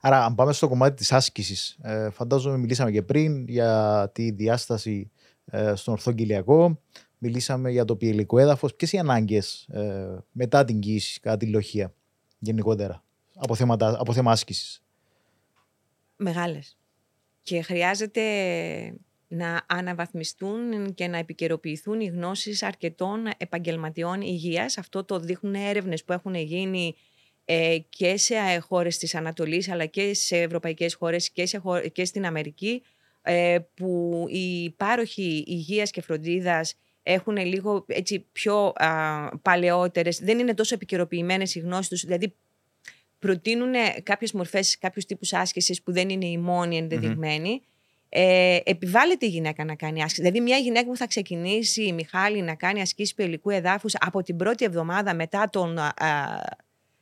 Speaker 1: Άρα, αν πάμε στο κομμάτι της άσκησης, ε, φαντάζομαι μιλήσαμε και πριν για τη διάσταση ε, στον ορθογγυλιακό, μιλήσαμε για το πιελικό έδαφος. Ποιες οι ανάγκες ε, μετά την κοίηση, κατά τη λοχεία, γενικότερα, από, θέματα, από θέμα άσκησης.
Speaker 2: Μεγάλες. Και χρειάζεται να αναβαθμιστούν και να επικαιροποιηθούν οι γνώσεις αρκετών επαγγελματιών υγείας. Αυτό το δείχνουν έρευνες που έχουν γίνει ε, και σε χώρες της Ανατολής αλλά και σε ευρωπαϊκές χώρες και, σε, και στην Αμερική ε, που οι πάροχοι υγείας και φροντίδας έχουν λίγο έτσι πιο α, παλαιότερες, δεν είναι τόσο επικαιροποιημένες οι γνώσεις τους, δηλαδή προτείνουν κάποιες μορφές, κάποιους τύπους άσκησης που δεν είναι η μόνη ενδεδειγμένη. Ε, επιβάλλεται η γυναίκα να κάνει άσκηση. Δηλαδή, μια γυναίκα που θα ξεκινήσει, η Μιχάλη, να κάνει ασκήσει πελικού εδάφους από την πρώτη εβδομάδα μετά τον,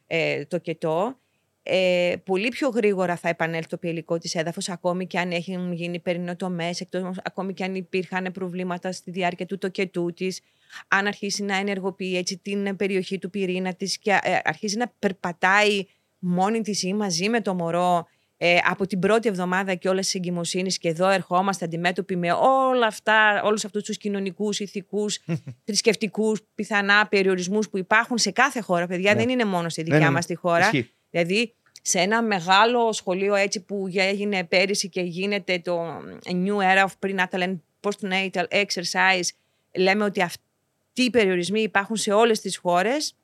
Speaker 2: ε, το κετό, ε, πολύ πιο γρήγορα θα επανέλθει το πιελικό της έδαφος, ακόμη και αν έχουν γίνει περινοτομές, ακόμη και αν υπήρχαν προβλήματα στη διάρκεια του τοκετού της, αν αρχίσει να ενεργοποιεί έτσι την περιοχή του πυρήνα της και ε, αρχίσει να περπατάει μόνη της ή μαζί με το μωρό ε, από την πρώτη εβδομάδα και όλες τις εγκυμοσύνης και εδώ ερχόμαστε αντιμέτωποι με όλα αυτά, όλους αυτούς τους κοινωνικούς, ηθικούς, <laughs> θρησκευτικούς, πιθανά περιορισμούς που υπάρχουν σε κάθε χώρα, παιδιά, ναι. δεν είναι μόνο στη δικιά ναι, ναι, μας τη χώρα. Δηλαδή, σε ένα μεγάλο σχολείο έτσι που έγινε πέρυσι και γίνεται το New Era of Prenatal and Postnatal Exercise, λέμε ότι αυτοί οι περιορισμοί υπάρχουν σε όλες τις χώρες.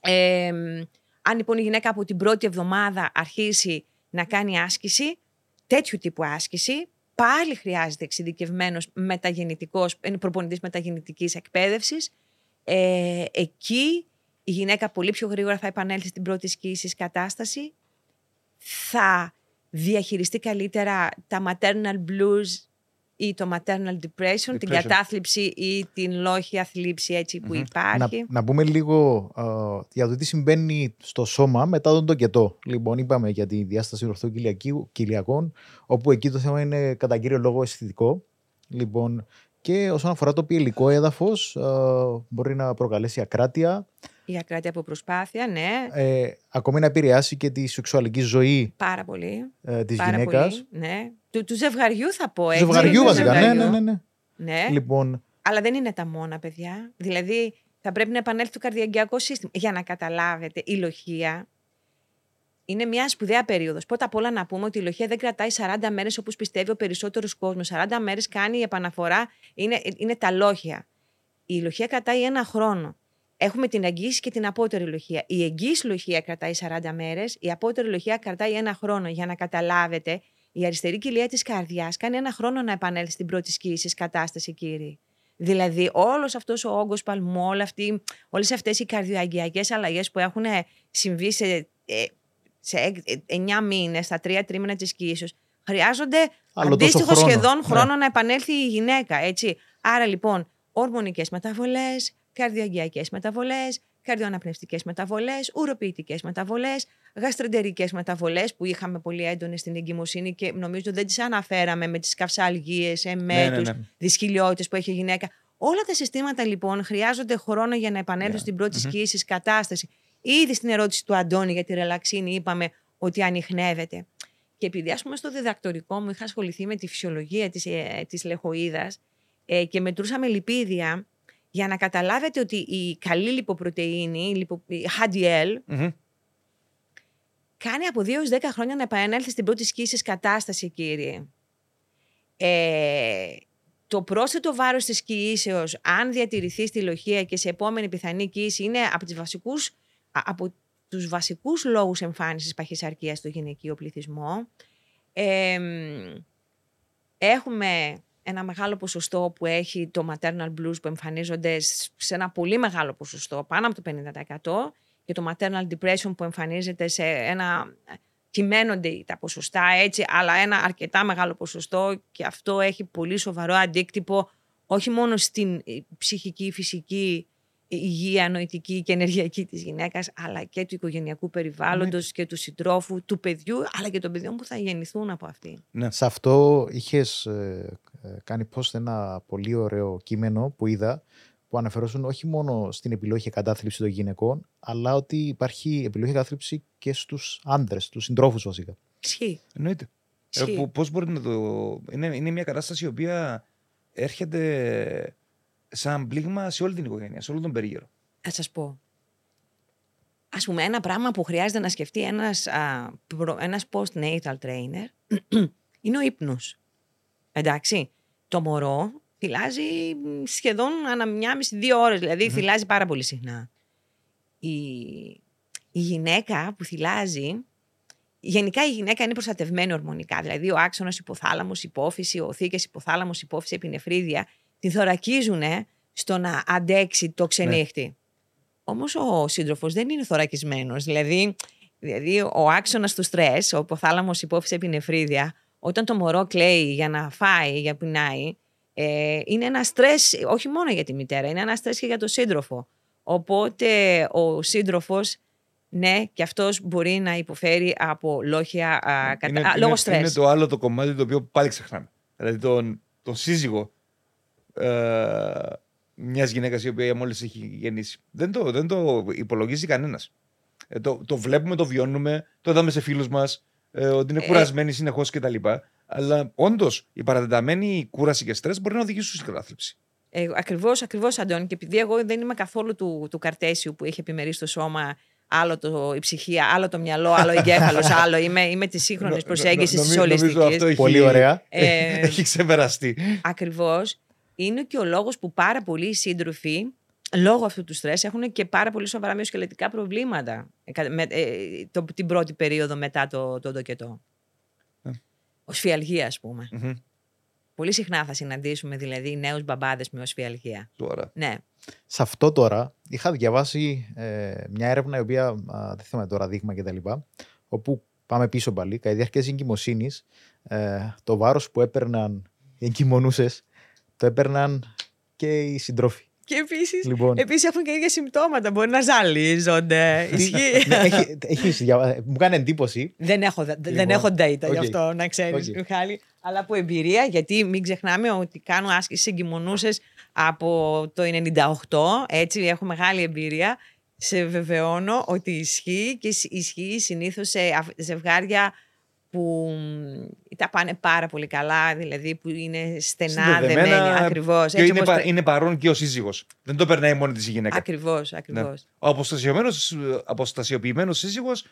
Speaker 2: Ε, αν λοιπόν η γυναίκα από την πρώτη εβδομάδα αρχίσει να κάνει άσκηση, τέτοιου τύπου άσκηση, πάλι χρειάζεται εξειδικευμένος μεταγεννητικός, προπονητής μεταγεννητικής εκπαίδευσης. Ε, εκεί η γυναίκα πολύ πιο γρήγορα θα επανέλθει στην πρώτη σκήση κατάσταση, θα διαχειριστεί καλύτερα τα maternal blues ή το maternal depression, την κατάθλιψη ή την λόχια θλίψη έτσι που υπάρχει.
Speaker 1: Να, να πούμε λίγο uh, για το τι συμβαίνει στο σώμα μετά τον τοκετό. Λοιπόν, είπαμε για τη διάσταση ορθών κοιλιακών, όπου εκεί το θέμα είναι κατά κύριο λόγο αισθητικό. Λοιπόν, και όσον αφορά το πιελικό έδαφος, uh, μπορεί να προκαλέσει ακράτεια,
Speaker 2: η ακράτεια από προσπάθεια, ναι.
Speaker 1: Ε, ακόμη να επηρεάσει και τη σεξουαλική ζωή
Speaker 2: Πάρα πολύ.
Speaker 1: Ε, της Πάρα γυναίκας.
Speaker 2: Πολύ, ναι. Του, του ζευγαριού θα πω.
Speaker 1: Του ζευγαριού βασικά, ναι, ναι, ναι, ναι.
Speaker 2: ναι.
Speaker 1: Λοιπόν...
Speaker 2: Αλλά δεν είναι τα μόνα, παιδιά. Δηλαδή, θα πρέπει να επανέλθει το καρδιαγκιακό σύστημα. Για να καταλάβετε, η λοχεία είναι μια σπουδαία περίοδος. Πρώτα απ' όλα να πούμε ότι η λοχεία δεν κρατάει 40 μέρες όπως πιστεύει ο περισσότερος κόσμος. 40 μέρες κάνει η επαναφορά, είναι, είναι τα λόχια. Η λοχεία κρατάει ένα χρόνο. Έχουμε την εγγύηση και την απότερη λοχεία. Η εγγύηση λοχεία κρατάει 40 μέρες, η απότερη λοχεία κρατάει ένα χρόνο. Για να καταλάβετε, η αριστερή κοιλία της καρδιάς κάνει ένα χρόνο να επανέλθει στην πρώτη σκήση κατάσταση, κύριε. Δηλαδή, όλος αυτός ο όγκος παλμού, όλες αυτές οι καρδιοαγγειακές αλλαγές που έχουν συμβεί σε, ε, σε 9 μήνες, στα 3 τρίμηνα της κοίησεω, χρειάζονται αντίστοιχο σχεδόν ναι. χρόνο να επανέλθει η γυναίκα. Έτσι. Άρα λοιπόν, ορμονικές μεταβολές, καρδιαγγειακές μεταβολές, καρδιοαναπνευστικές μεταβολές, ουροποιητικές μεταβολές, γαστρεντερικές μεταβολές που είχαμε πολύ έντονες στην εγκυμοσύνη και νομίζω δεν τις αναφέραμε με τις καυσάλγειες, εμέτους, ναι, ναι, ναι. που έχει η γυναίκα. Όλα τα συστήματα λοιπόν χρειάζονται χρόνο για να επανέλθουν yeah. στην πρώτη mm-hmm. σκήση κατάσταση. Ήδη στην ερώτηση του Αντώνη για τη ρελαξίνη είπαμε ότι ανοιχνεύεται. Και επειδή ας πούμε στο διδακτορικό μου είχα ασχοληθεί με τη φυσιολογία της, ε, της λεχοίδας ε, και μετρούσαμε λιπίδια, για να καταλάβετε ότι η καλή λιποπρωτεΐνη, η HDL, κάνει από 2 έως 10 χρόνια να επανέλθει στην πρώτη σκήση κατάσταση, κύριε. Ε, το πρόσθετο βάρος της κοίησεως, αν διατηρηθεί στη λοχεία και σε επόμενη πιθανή κοίηση, είναι από, τις βασικούς, από τους βασικούς λόγους εμφάνισης παχυσαρκίας στο γυναικείο πληθυσμό. Ε, έχουμε ένα μεγάλο ποσοστό που έχει το maternal blues που εμφανίζονται σ- σε ένα πολύ μεγάλο ποσοστό, πάνω από το 50% και το maternal depression που εμφανίζεται σε ένα... Κυμαίνονται τα ποσοστά έτσι, αλλά ένα αρκετά μεγάλο ποσοστό και αυτό έχει πολύ σοβαρό αντίκτυπο όχι μόνο στην ε, ψυχική, φυσική υγεία, νοητική και ενεργειακή της γυναίκας, αλλά και του οικογενειακού περιβάλλοντος και του συντρόφου, του παιδιού, αλλά και των παιδιών που θα γεννηθούν από αυτή.
Speaker 1: Σε αυτό είχες κάνει post ένα πολύ ωραίο κείμενο που είδα που αναφερόσουν όχι μόνο στην επιλογή και κατάθλιψη των γυναικών, αλλά ότι υπάρχει επιλογή και κατάθλιψη και στους άντρε, του συντρόφους βασικά.
Speaker 2: Ισχύει.
Speaker 3: Εννοείται. Ε,
Speaker 2: Ισχύει.
Speaker 3: πο- πώς μπορεί να το... Είναι, είναι μια κατάσταση η οποία έρχεται σαν πλήγμα σε όλη την οικογένεια, σε όλο τον περίγυρο.
Speaker 2: Θα σας πω. Ας πούμε, ένα πράγμα που χρειάζεται να σκεφτεί ένας, α, προ- ένας post-natal trainer <clears throat> είναι ο ύπνος. Εντάξει, το μωρό θυλάζει μ, σχεδόν ανά μια μισή-δύο ώρες, δηλαδή θυλάζει πάρα πολύ συχνά. Η, η γυναίκα που θυλάζει, γενικά η γυναίκα είναι προστατευμένη ορμονικά, δηλαδή ο άξονας υποθάλαμος, υπόφυση, ο θήκες υποθάλαμος, υπόφυση, επινεφρίδια, την θωρακίζουν στο να αντέξει το ξενύχτη. Όμως ο σύντροφος δεν είναι θωρακισμένος. Δηλαδή, δηλαδή ο άξονας του στρες, ο υποθάλαμος υπόφυσης επινεφρίδια, όταν το μωρό κλαίει για να φάει, για πεινάει, ε, είναι ένα στρες όχι μόνο για τη μητέρα, είναι ένα στρες και για τον σύντροφο. Οπότε ο σύντροφος, ναι, και αυτός μπορεί να υποφέρει από λόγια α, κατα...
Speaker 3: είναι,
Speaker 2: α, λόγω
Speaker 3: είναι,
Speaker 2: στρες.
Speaker 3: είναι το άλλο το κομμάτι το οποίο πάλι ξεχνάμε. Δηλαδή τον, τον σύζυγο ε, μιας γυναίκας η οποία μόλις έχει γεννήσει. Δεν το, δεν το υπολογίζει κανένας. Ε, το, το βλέπουμε, το βιώνουμε, το είδαμε σε φίλους μας, ε, ότι είναι
Speaker 2: Ε,
Speaker 3: κουρασμένοι συνεχώς κτλ. Αλλά όντως η παρατεταμένη κούραση και στρες μπορεί να οδηγήσουν στην κατάθλιψη.
Speaker 2: Ε, ακριβώς, ακριβώς Αντώνη. Και επειδή εγώ δεν είμαι καθόλου του, του Καρτέσιου που είχε επιμερίσει το σώμα, άλλο το, η ψυχία, άλλο το μυαλό, άλλο ο εγκέφαλος, <laughs> άλλο. Είμαι, είμαι της σύγχρονης
Speaker 3: Νο-
Speaker 2: προσέγγισης
Speaker 3: νομι-
Speaker 2: της
Speaker 3: νομίζω αυτό
Speaker 2: ολιστική.
Speaker 3: έχει-
Speaker 1: Πολύ ωραία. <laughs>
Speaker 2: Ε, <laughs>
Speaker 3: έχει ξεπεραστεί.
Speaker 2: ακριβώς. Είναι και ο λόγος που πάρα πολλοί σύντροφοι, λόγω αυτού του στρες, έχουν και πάρα πολύ σοβαρά μυοσκελετικά προβλήματα ε, κα- με, ε, το, την πρώτη περίοδο μετά το, το ντοκετό.
Speaker 3: Ε.
Speaker 2: Οσφιαλγία, ας πούμε.
Speaker 3: Μμμ.
Speaker 2: Πολύ συχνά θα συναντήσουμε δηλαδή νέους μπαμπάδες με οσφιαλγία.
Speaker 3: Τώρα.
Speaker 2: Ναι.
Speaker 1: Σε αυτό τώρα είχα διαβάσει ε, μια έρευνα η οποία α, δεν θυμάμαι τώρα δείγμα κτλ. Όπου πάμε πίσω πάλι. Κατά τη διάρκεια της εγκυμοσύνης, ε, το βάρος που έπαιρναν οι εγκυμονούσες το έπαιρναν και οι συντρόφοι.
Speaker 2: Και επίσης,
Speaker 1: Λοιπόν,
Speaker 2: Επίσης έχουν και ίδια συμπτώματα. Μπορεί να ζαλίζονται. <laughs> Ισχύει.
Speaker 1: ναι, έχει, έχεις διαβα- μου κάνει εντύπωση.
Speaker 2: δεν, έχω, δεν
Speaker 1: Λοιπόν,
Speaker 2: έχω data γι'
Speaker 1: οκ.
Speaker 2: αυτό, να ξέρεις,
Speaker 1: Οκ.
Speaker 2: Μιχάλη. Αλλά από εμπειρία, γιατί μην ξεχνάμε ότι κάνω άσκηση εγκυμονούσες από το 98. Έτσι, έχω μεγάλη εμπειρία. Σε βεβαιώνω ότι ισχύει και σ- ισχύει συνήθως σε αυ- ζευγάρια που μ, τα πάνε πάρα πολύ καλά, δηλαδή που είναι στενά
Speaker 3: Συνδεδεμένα,
Speaker 2: δεμένοι. Ακριβώς.
Speaker 3: Και είναι, πα- είναι παρόν και ο σύζυγος. Δεν το περνάει μόνη της η γυναίκα.
Speaker 2: Ακριβώς,
Speaker 3: Ναι.
Speaker 2: ακριβώς.
Speaker 3: Ο αποστασιοποιημένος, αποστασιοποιημένος σύζυγος,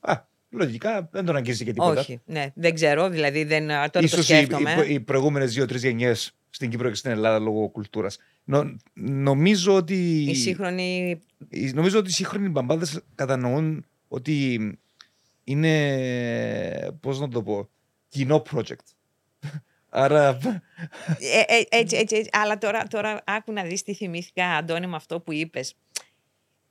Speaker 3: α, λογικά δεν τον αγγίζει και τίποτα.
Speaker 2: Όχι, ναι, δεν ξέρω, δηλαδή δεν, τώρα το
Speaker 3: Ίσως οι,
Speaker 2: σκέφτομαι.
Speaker 3: οι, οι προηγούμενες δύο-τρεις γενιές στην Κύπρο και στην Ελλάδα λόγω κουλτούρας. Νο, νομίζω ότι...
Speaker 2: Η σύγχρονη.
Speaker 3: οι- Νομίζω ότι οι σύγχρονοι μπαμπάδες κατανοούν ότι είναι, πώς να το πω, κοινό project. Άρα,
Speaker 2: Ε, ε, έτσι, έτσι, έτσι. Αλλά τώρα, τώρα άκου να δεις τι θυμήθηκα, Αντώνη, με αυτό που είπες.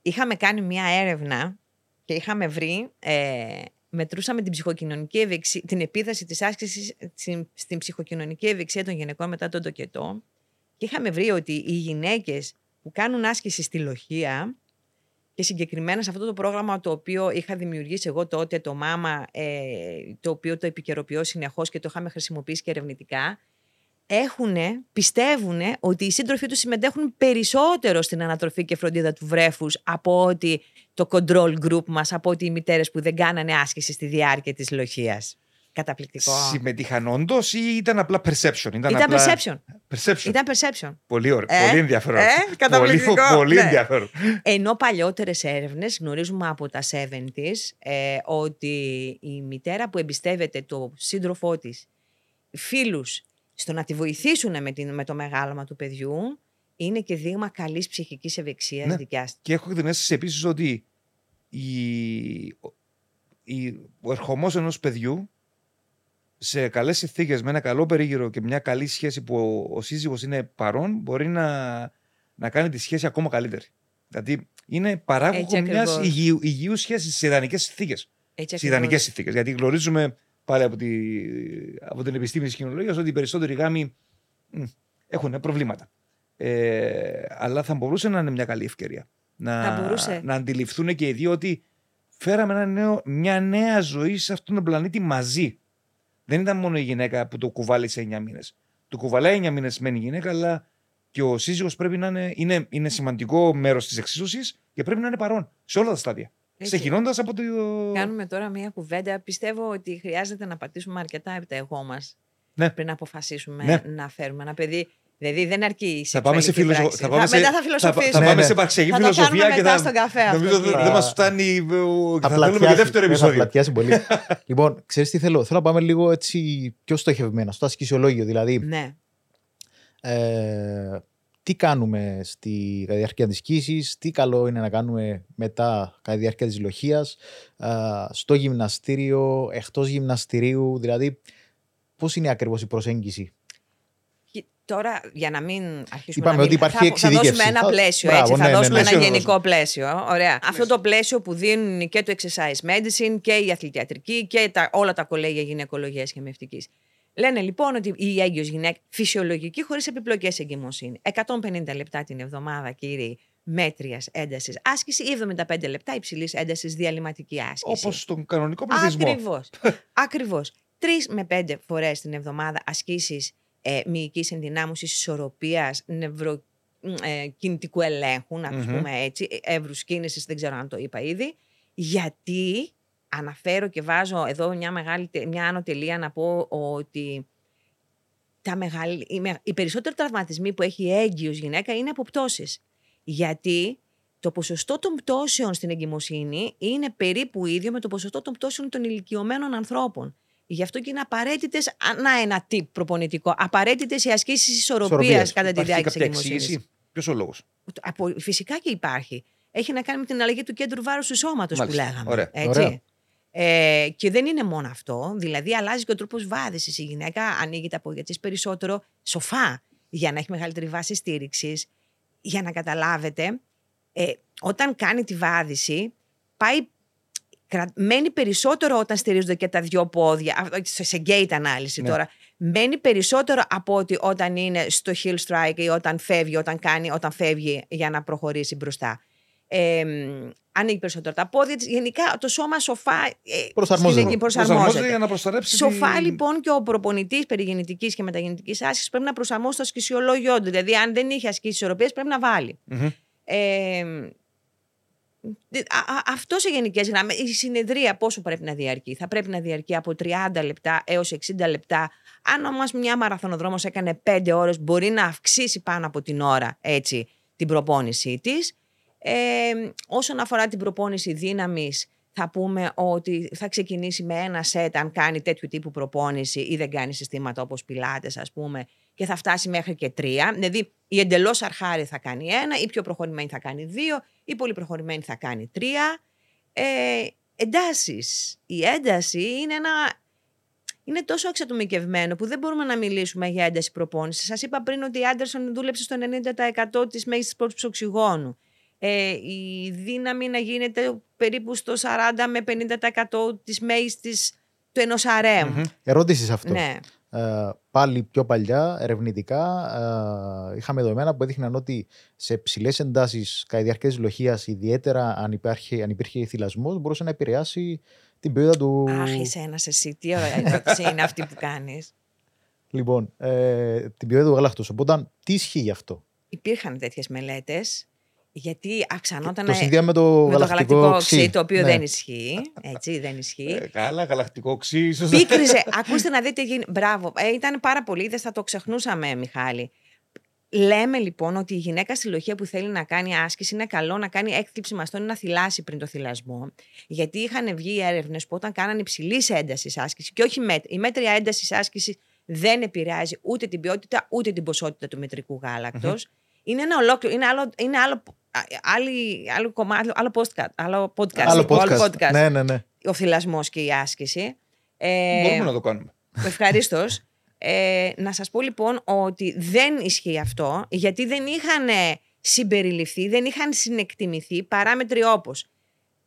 Speaker 2: Είχαμε κάνει μια έρευνα και είχαμε βρει, ε, μετρούσαμε την ψυχοκοινωνική ευεξία, την επίδραση της άσκησης στην, στην ψυχοκοινωνική ευεξία των γυναικών μετά τον τοκετό και είχαμε βρει ότι οι γυναίκες που κάνουν άσκηση στη λοχεία και συγκεκριμένα σε αυτό το πρόγραμμα το οποίο είχα δημιουργήσει εγώ τότε, το ΜΑΜΑ, ε, το οποίο το επικαιροποιώ συνεχώς και το είχαμε χρησιμοποιήσει και ερευνητικά, έχουν, πιστεύουν ότι οι σύντροφοί τους συμμετέχουν περισσότερο στην ανατροφή και φροντίδα του βρέφους από ότι το control group μας, από ότι οι μητέρες που δεν κάνανε άσκηση στη διάρκεια της λοχείας. Καταπληκτικό.
Speaker 3: συμμετείχαν όντως ή ήταν απλά perception. Ήταν,
Speaker 2: Ήταν
Speaker 3: απλά...
Speaker 2: perception.
Speaker 3: Perception.
Speaker 2: Ήταν perception.
Speaker 3: Πολύ ωραίο.
Speaker 2: Ε,
Speaker 3: πολύ ενδιαφέρον.
Speaker 2: ε,
Speaker 3: αυτό.
Speaker 2: καταπληκτικό.
Speaker 3: Πολύ, <laughs> πολύ
Speaker 2: Ναι.
Speaker 3: ενδιαφέρον.
Speaker 2: Ενώ παλιότερες έρευνες γνωρίζουμε από τα 70s ε, ότι η μητέρα που εμπιστεύεται το σύντροφό της, φίλους, στο να τη βοηθήσουν με, την, με το μεγάλωμα του παιδιού, είναι και δείγμα καλής ψυχικής ευεξίας
Speaker 3: Ναι.
Speaker 2: δικιάς της.
Speaker 3: Και έχω την αίσθηση επίσης ότι η, η, ο ερχομός ενός παιδιού σε καλές συνθήκες, με ένα καλό περίγυρο και μια καλή σχέση που ο, ο σύζυγος είναι παρόν, μπορεί να, να κάνει τη σχέση ακόμα καλύτερη. Δηλαδή είναι παράγωγο
Speaker 2: Έτσι
Speaker 3: μιας
Speaker 2: ακριβώς.
Speaker 3: υγιού, υγιούς σχέσης σε ιδανικές συνθήκες.
Speaker 2: Έτσι
Speaker 3: Σε ιδανικές
Speaker 2: ακριβώς.
Speaker 3: συνθήκες. Γιατί γνωρίζουμε πάλι από, τη, από την επιστήμη της κοινωνίας ότι οι περισσότεροι γάμοι μ, έχουν προβλήματα. Ε, αλλά θα μπορούσε να είναι μια καλή ευκαιρία. Να,
Speaker 2: Θα μπορούσε.
Speaker 3: να αντιληφθούν και οι δύο ότι φέραμε ένα νέο, μια νέα ζωή σε αυτόν τον πλανήτη μαζί. Δεν ήταν μόνο η γυναίκα που το κουβάλισε 9 μήνες. Το κουβαλάει 9 μήνες μεν η γυναίκα, αλλά και ο σύζυγος πρέπει να είναι, είναι, είναι σημαντικό μέρος της εξίσωσης και πρέπει να είναι παρόν σε όλα τα στάδια.
Speaker 2: Έτσι.
Speaker 3: Ξεκινώντας από το.
Speaker 2: Κάνουμε τώρα μία κουβέντα. Πιστεύω ότι χρειάζεται να πατήσουμε αρκετά από τα εγώ μα
Speaker 3: Ναι.
Speaker 2: πριν αποφασίσουμε
Speaker 3: Ναι.
Speaker 2: να φέρουμε ένα παιδί. Δηλαδή δεν αρκεί η
Speaker 3: Θα πάμε σε
Speaker 2: σεξουαλική
Speaker 3: φιλοσοφία.
Speaker 2: πράξη.
Speaker 3: Θα, πάμε σε,
Speaker 2: μετά θα φιλοσοφήσουμε.
Speaker 3: θα,
Speaker 1: Ναι,
Speaker 3: πάμε
Speaker 1: ναι.
Speaker 3: σε παρξιακή
Speaker 2: Θα το
Speaker 3: φιλοσοφία
Speaker 2: κάνουμε
Speaker 3: και
Speaker 2: μετά
Speaker 3: θα.
Speaker 2: στον καφέ αυτό,
Speaker 3: Νομίζω
Speaker 2: κύριε.
Speaker 3: δεν δεν μας φτάνει. ε, ο-
Speaker 1: Θα
Speaker 3: Θα θέλουμε και
Speaker 1: πλατιάσει,
Speaker 3: δεύτερο
Speaker 1: ναι, Θα
Speaker 3: επεισόδιο.
Speaker 1: πλατιάσει πολύ. <laughs> λοιπόν, ξέρεις τι θέλω; Θέλω να πάμε λίγο έτσι πιο στοχευμένα, στο ασκησιολόγιο. Δηλαδή,
Speaker 2: Ναι.
Speaker 1: ε, τι κάνουμε στη κατά τη διάρκεια της κοίησης, τι καλό είναι να κάνουμε μετά κατά τη διάρκεια της λοχείας, ε, στο γυμναστήριο, εκτός γυμναστηρίου, δηλαδή πώς είναι ακριβώς η προσέγγιση.
Speaker 2: Και Τώρα, για να μην αρχίσουμε
Speaker 1: Είπαμε
Speaker 2: να
Speaker 1: ότι
Speaker 2: μην...
Speaker 1: υπάρχει
Speaker 2: θα, θα
Speaker 1: εξειδίκευση.
Speaker 2: δώσουμε ένα
Speaker 1: Θα-
Speaker 2: πλαίσιο,
Speaker 1: Μπράβο,
Speaker 2: έτσι.
Speaker 1: ναι,
Speaker 2: θα
Speaker 1: ναι,
Speaker 2: δώσουμε
Speaker 1: ναι.
Speaker 2: ένα
Speaker 3: Πλαίσιο
Speaker 2: γενικό πλαίσιο. Ωραία. Αυτό το πλαίσιο που δίνουν και το exercise medicine και η αθλητιατρική και τα, όλα τα κολέγια γυναικολογίας και μευτικής. Λένε λοιπόν ότι η έγκυος γυναίκα φυσιολογική χωρίς επιπλοκές εγκυμοσύνη. 150 λεπτά την εβδομάδα, κύριοι, μέτριας έντασης άσκηση ή 75 λεπτά υψηλής έντασης διαλυματική άσκηση.
Speaker 3: Όπως στον κανονικό πληθυσμό.
Speaker 2: Ακριβώς. Ακριβώς. Τρεις με πέντε φορές την εβδομάδα ασκήσεις ε, μυϊκής ενδυνάμωσης, ισορροπίας, νευροκινητικού ελέγχου, να το
Speaker 3: Μμμ.
Speaker 2: πούμε έτσι, εύρους κίνησης, δεν ξέρω αν το είπα ήδη. Γιατί αναφέρω και βάζω εδώ μια, μεγάλη, τε- μια άνω τελεία να πω ότι τα μεγάλη, οι, με- οι περισσότεροι τραυματισμοί που έχει η έγκυος γυναίκα είναι από πτώσεις. Γιατί το ποσοστό των πτώσεων στην εγκυμοσύνη είναι περίπου ίδιο με το ποσοστό των πτώσεων των ηλικιωμένων ανθρώπων. Γι' αυτό και είναι απαραίτητες, να ένα tip προπονητικό, απαραίτητες οι ασκήσεις ισορροπίας
Speaker 1: Ισορροπίας.
Speaker 2: κατά τη
Speaker 3: Υπάρχει
Speaker 2: διάρκεια της
Speaker 3: κάποια
Speaker 2: εγκυμοσύνη.
Speaker 3: εξήγηση; Ποιος ο λόγος;
Speaker 2: Από, φυσικά και υπάρχει. Έχει να κάνει με την αλλαγή του κέντρου βάρους του σώματος που
Speaker 3: Μάλιστα.
Speaker 2: λέγαμε.
Speaker 3: Ωραία.
Speaker 2: Έτσι.
Speaker 1: Ωραία.
Speaker 2: Ε, και δεν είναι μόνο αυτό. Δηλαδή, αλλάζει και ο τρόπος βάδιση. Η γυναίκα ανοίγει τα πόδια της περισσότερο σοφά για να έχει μεγαλύτερη βάση στήριξης. Για να καταλάβετε, ε, όταν κάνει τη βάδιση, πάει, κρα- μένει περισσότερο όταν στηρίζονται και τα δυο πόδια. Αυτό σε- σε gate ανάλυση
Speaker 3: Ναι.
Speaker 2: τώρα. Μένει περισσότερο από ότι όταν είναι στο heel strike ή όταν φεύγει, όταν, κάνει, όταν φεύγει για να προχωρήσει μπροστά. Ε, μ, ανοίγει περισσότερο τα πόδια της. Γενικά το σώμα σοφά ε,
Speaker 1: Προσαρμόζεται.
Speaker 2: στην-
Speaker 3: Προσαρμόζεται για να προστατέψει.
Speaker 2: Σοφά
Speaker 3: τη-
Speaker 2: λοιπόν και ο προπονητής περιγεννητική και μεταγεννητικής άσκησης πρέπει να προσαρμόσει το ασκησιολόγιο του. Δηλαδή, αν δεν είχε ασκήσεις ισορροπίας, πρέπει να βάλει.
Speaker 3: Μμμ.
Speaker 2: Ε, α- α- αυτό σε γενικές γραμμές. Η συνεδρία πόσο πρέπει να διαρκεί; Θα πρέπει να διαρκεί από 30 λεπτά έως 60 λεπτά. Αν όμως μια μαραθωνοδρόμος έκανε 5 ώρες, μπορεί να αυξήσει πάνω από την ώρα έτσι, την προπόνησή της. Ε, όσον αφορά την προπόνηση δύναμης, θα πούμε ότι θα ξεκινήσει με ένα σετ αν κάνει τέτοιου τύπου προπόνηση ή δεν κάνει συστήματα όπως πιλάτες ας πούμε και θα φτάσει μέχρι και τρία. Δηλαδή η εντελώς αρχάρη θα κάνει ένα, η πιο προχωρημένη θα κάνει δύο, η πολύ προχωρημένη θα κάνει τρία. Ε, εντάσεις. Η ένταση είναι ένα... Είναι τόσο εξατομικευμένο που δεν μπορούμε να μιλήσουμε για ένταση προπόνησης. Σας είπα πριν ότι η Άντερσον δούλεψε στο 90% της μέγιστης πρόσωπης οξυγόνου. Ε, η δύναμη να γίνεται περίπου στο 40 με 50% της μέγιστης του ενός αρέμ.
Speaker 3: Μμμ.
Speaker 1: Ερώτηση σε αυτό.
Speaker 2: Ναι.
Speaker 1: Ε, πάλι πιο παλιά, ερευνητικά, ε, είχαμε δεδομένα που έδειχναν ότι σε ψηλές εντάσεις κατά τη διάρκεια της λοχείας, ιδιαίτερα αν, υπάρχει, αν υπήρχε θυλασμός, μπορούσε να επηρεάσει την ποιότητα του.
Speaker 2: Αχ, είσαι ένας εσύ. Τι ωραία ερώτηση είναι αυτή που κάνεις.
Speaker 1: Λοιπόν, ε, την ποιότητα του γάλακτος. Οπότε, τι ισχύει γι' αυτό;
Speaker 2: Υπήρχαν τέτοιες μελέτες γιατί αυξανόταν
Speaker 1: το συνδυάμε με το,
Speaker 2: με το
Speaker 1: γαλακτικό,
Speaker 2: γαλακτικό οξύ, το οποίο
Speaker 1: Ναι.
Speaker 2: δεν ισχύει. Έτσι, δεν ισχύει.
Speaker 3: Ε, Καλά, γαλακτικό οξύ, ίσως.
Speaker 2: Πίκριζε. <laughs> Ακούστε να δείτε. γίνει- Μπράβο. Ε, ήταν πάρα πολύ. Δεν θα το ξεχνούσαμε, Μιχάλη. Λέμε λοιπόν ότι η γυναίκα στη λοχεία που θέλει να κάνει άσκηση είναι καλό να κάνει έκθλιψη μαστών ή να θυλάσει πριν το θυλασμό. Γιατί είχαν βγει έρευνες που όταν κάνανε υψηλής έντασης άσκηση και όχι μέτρη. Η μέτρια έντασης άσκηση δεν επηρεάζει ούτε την ποιότητα ούτε την ποσότητα του μετρικού γάλακτος. Είναι ένα ολόκληρο. Είναι άλλο, είναι άλλο, α- άλλη, άλλο κομμάτι, άλλο podcast. Άλλο podcast.
Speaker 1: Άλλο
Speaker 2: λοιπόν,
Speaker 1: podcast.
Speaker 2: podcast
Speaker 1: Ναι, ναι, ναι.
Speaker 2: ο θυλασμός και η άσκηση. Ε,
Speaker 3: Μπορούμε να το κάνουμε.
Speaker 2: Ευχαρίστως. Ε, να σας πω λοιπόν ότι δεν ισχύει αυτό, γιατί δεν είχαν συμπεριληφθεί, δεν είχαν συνεκτιμηθεί παράμετροι όπως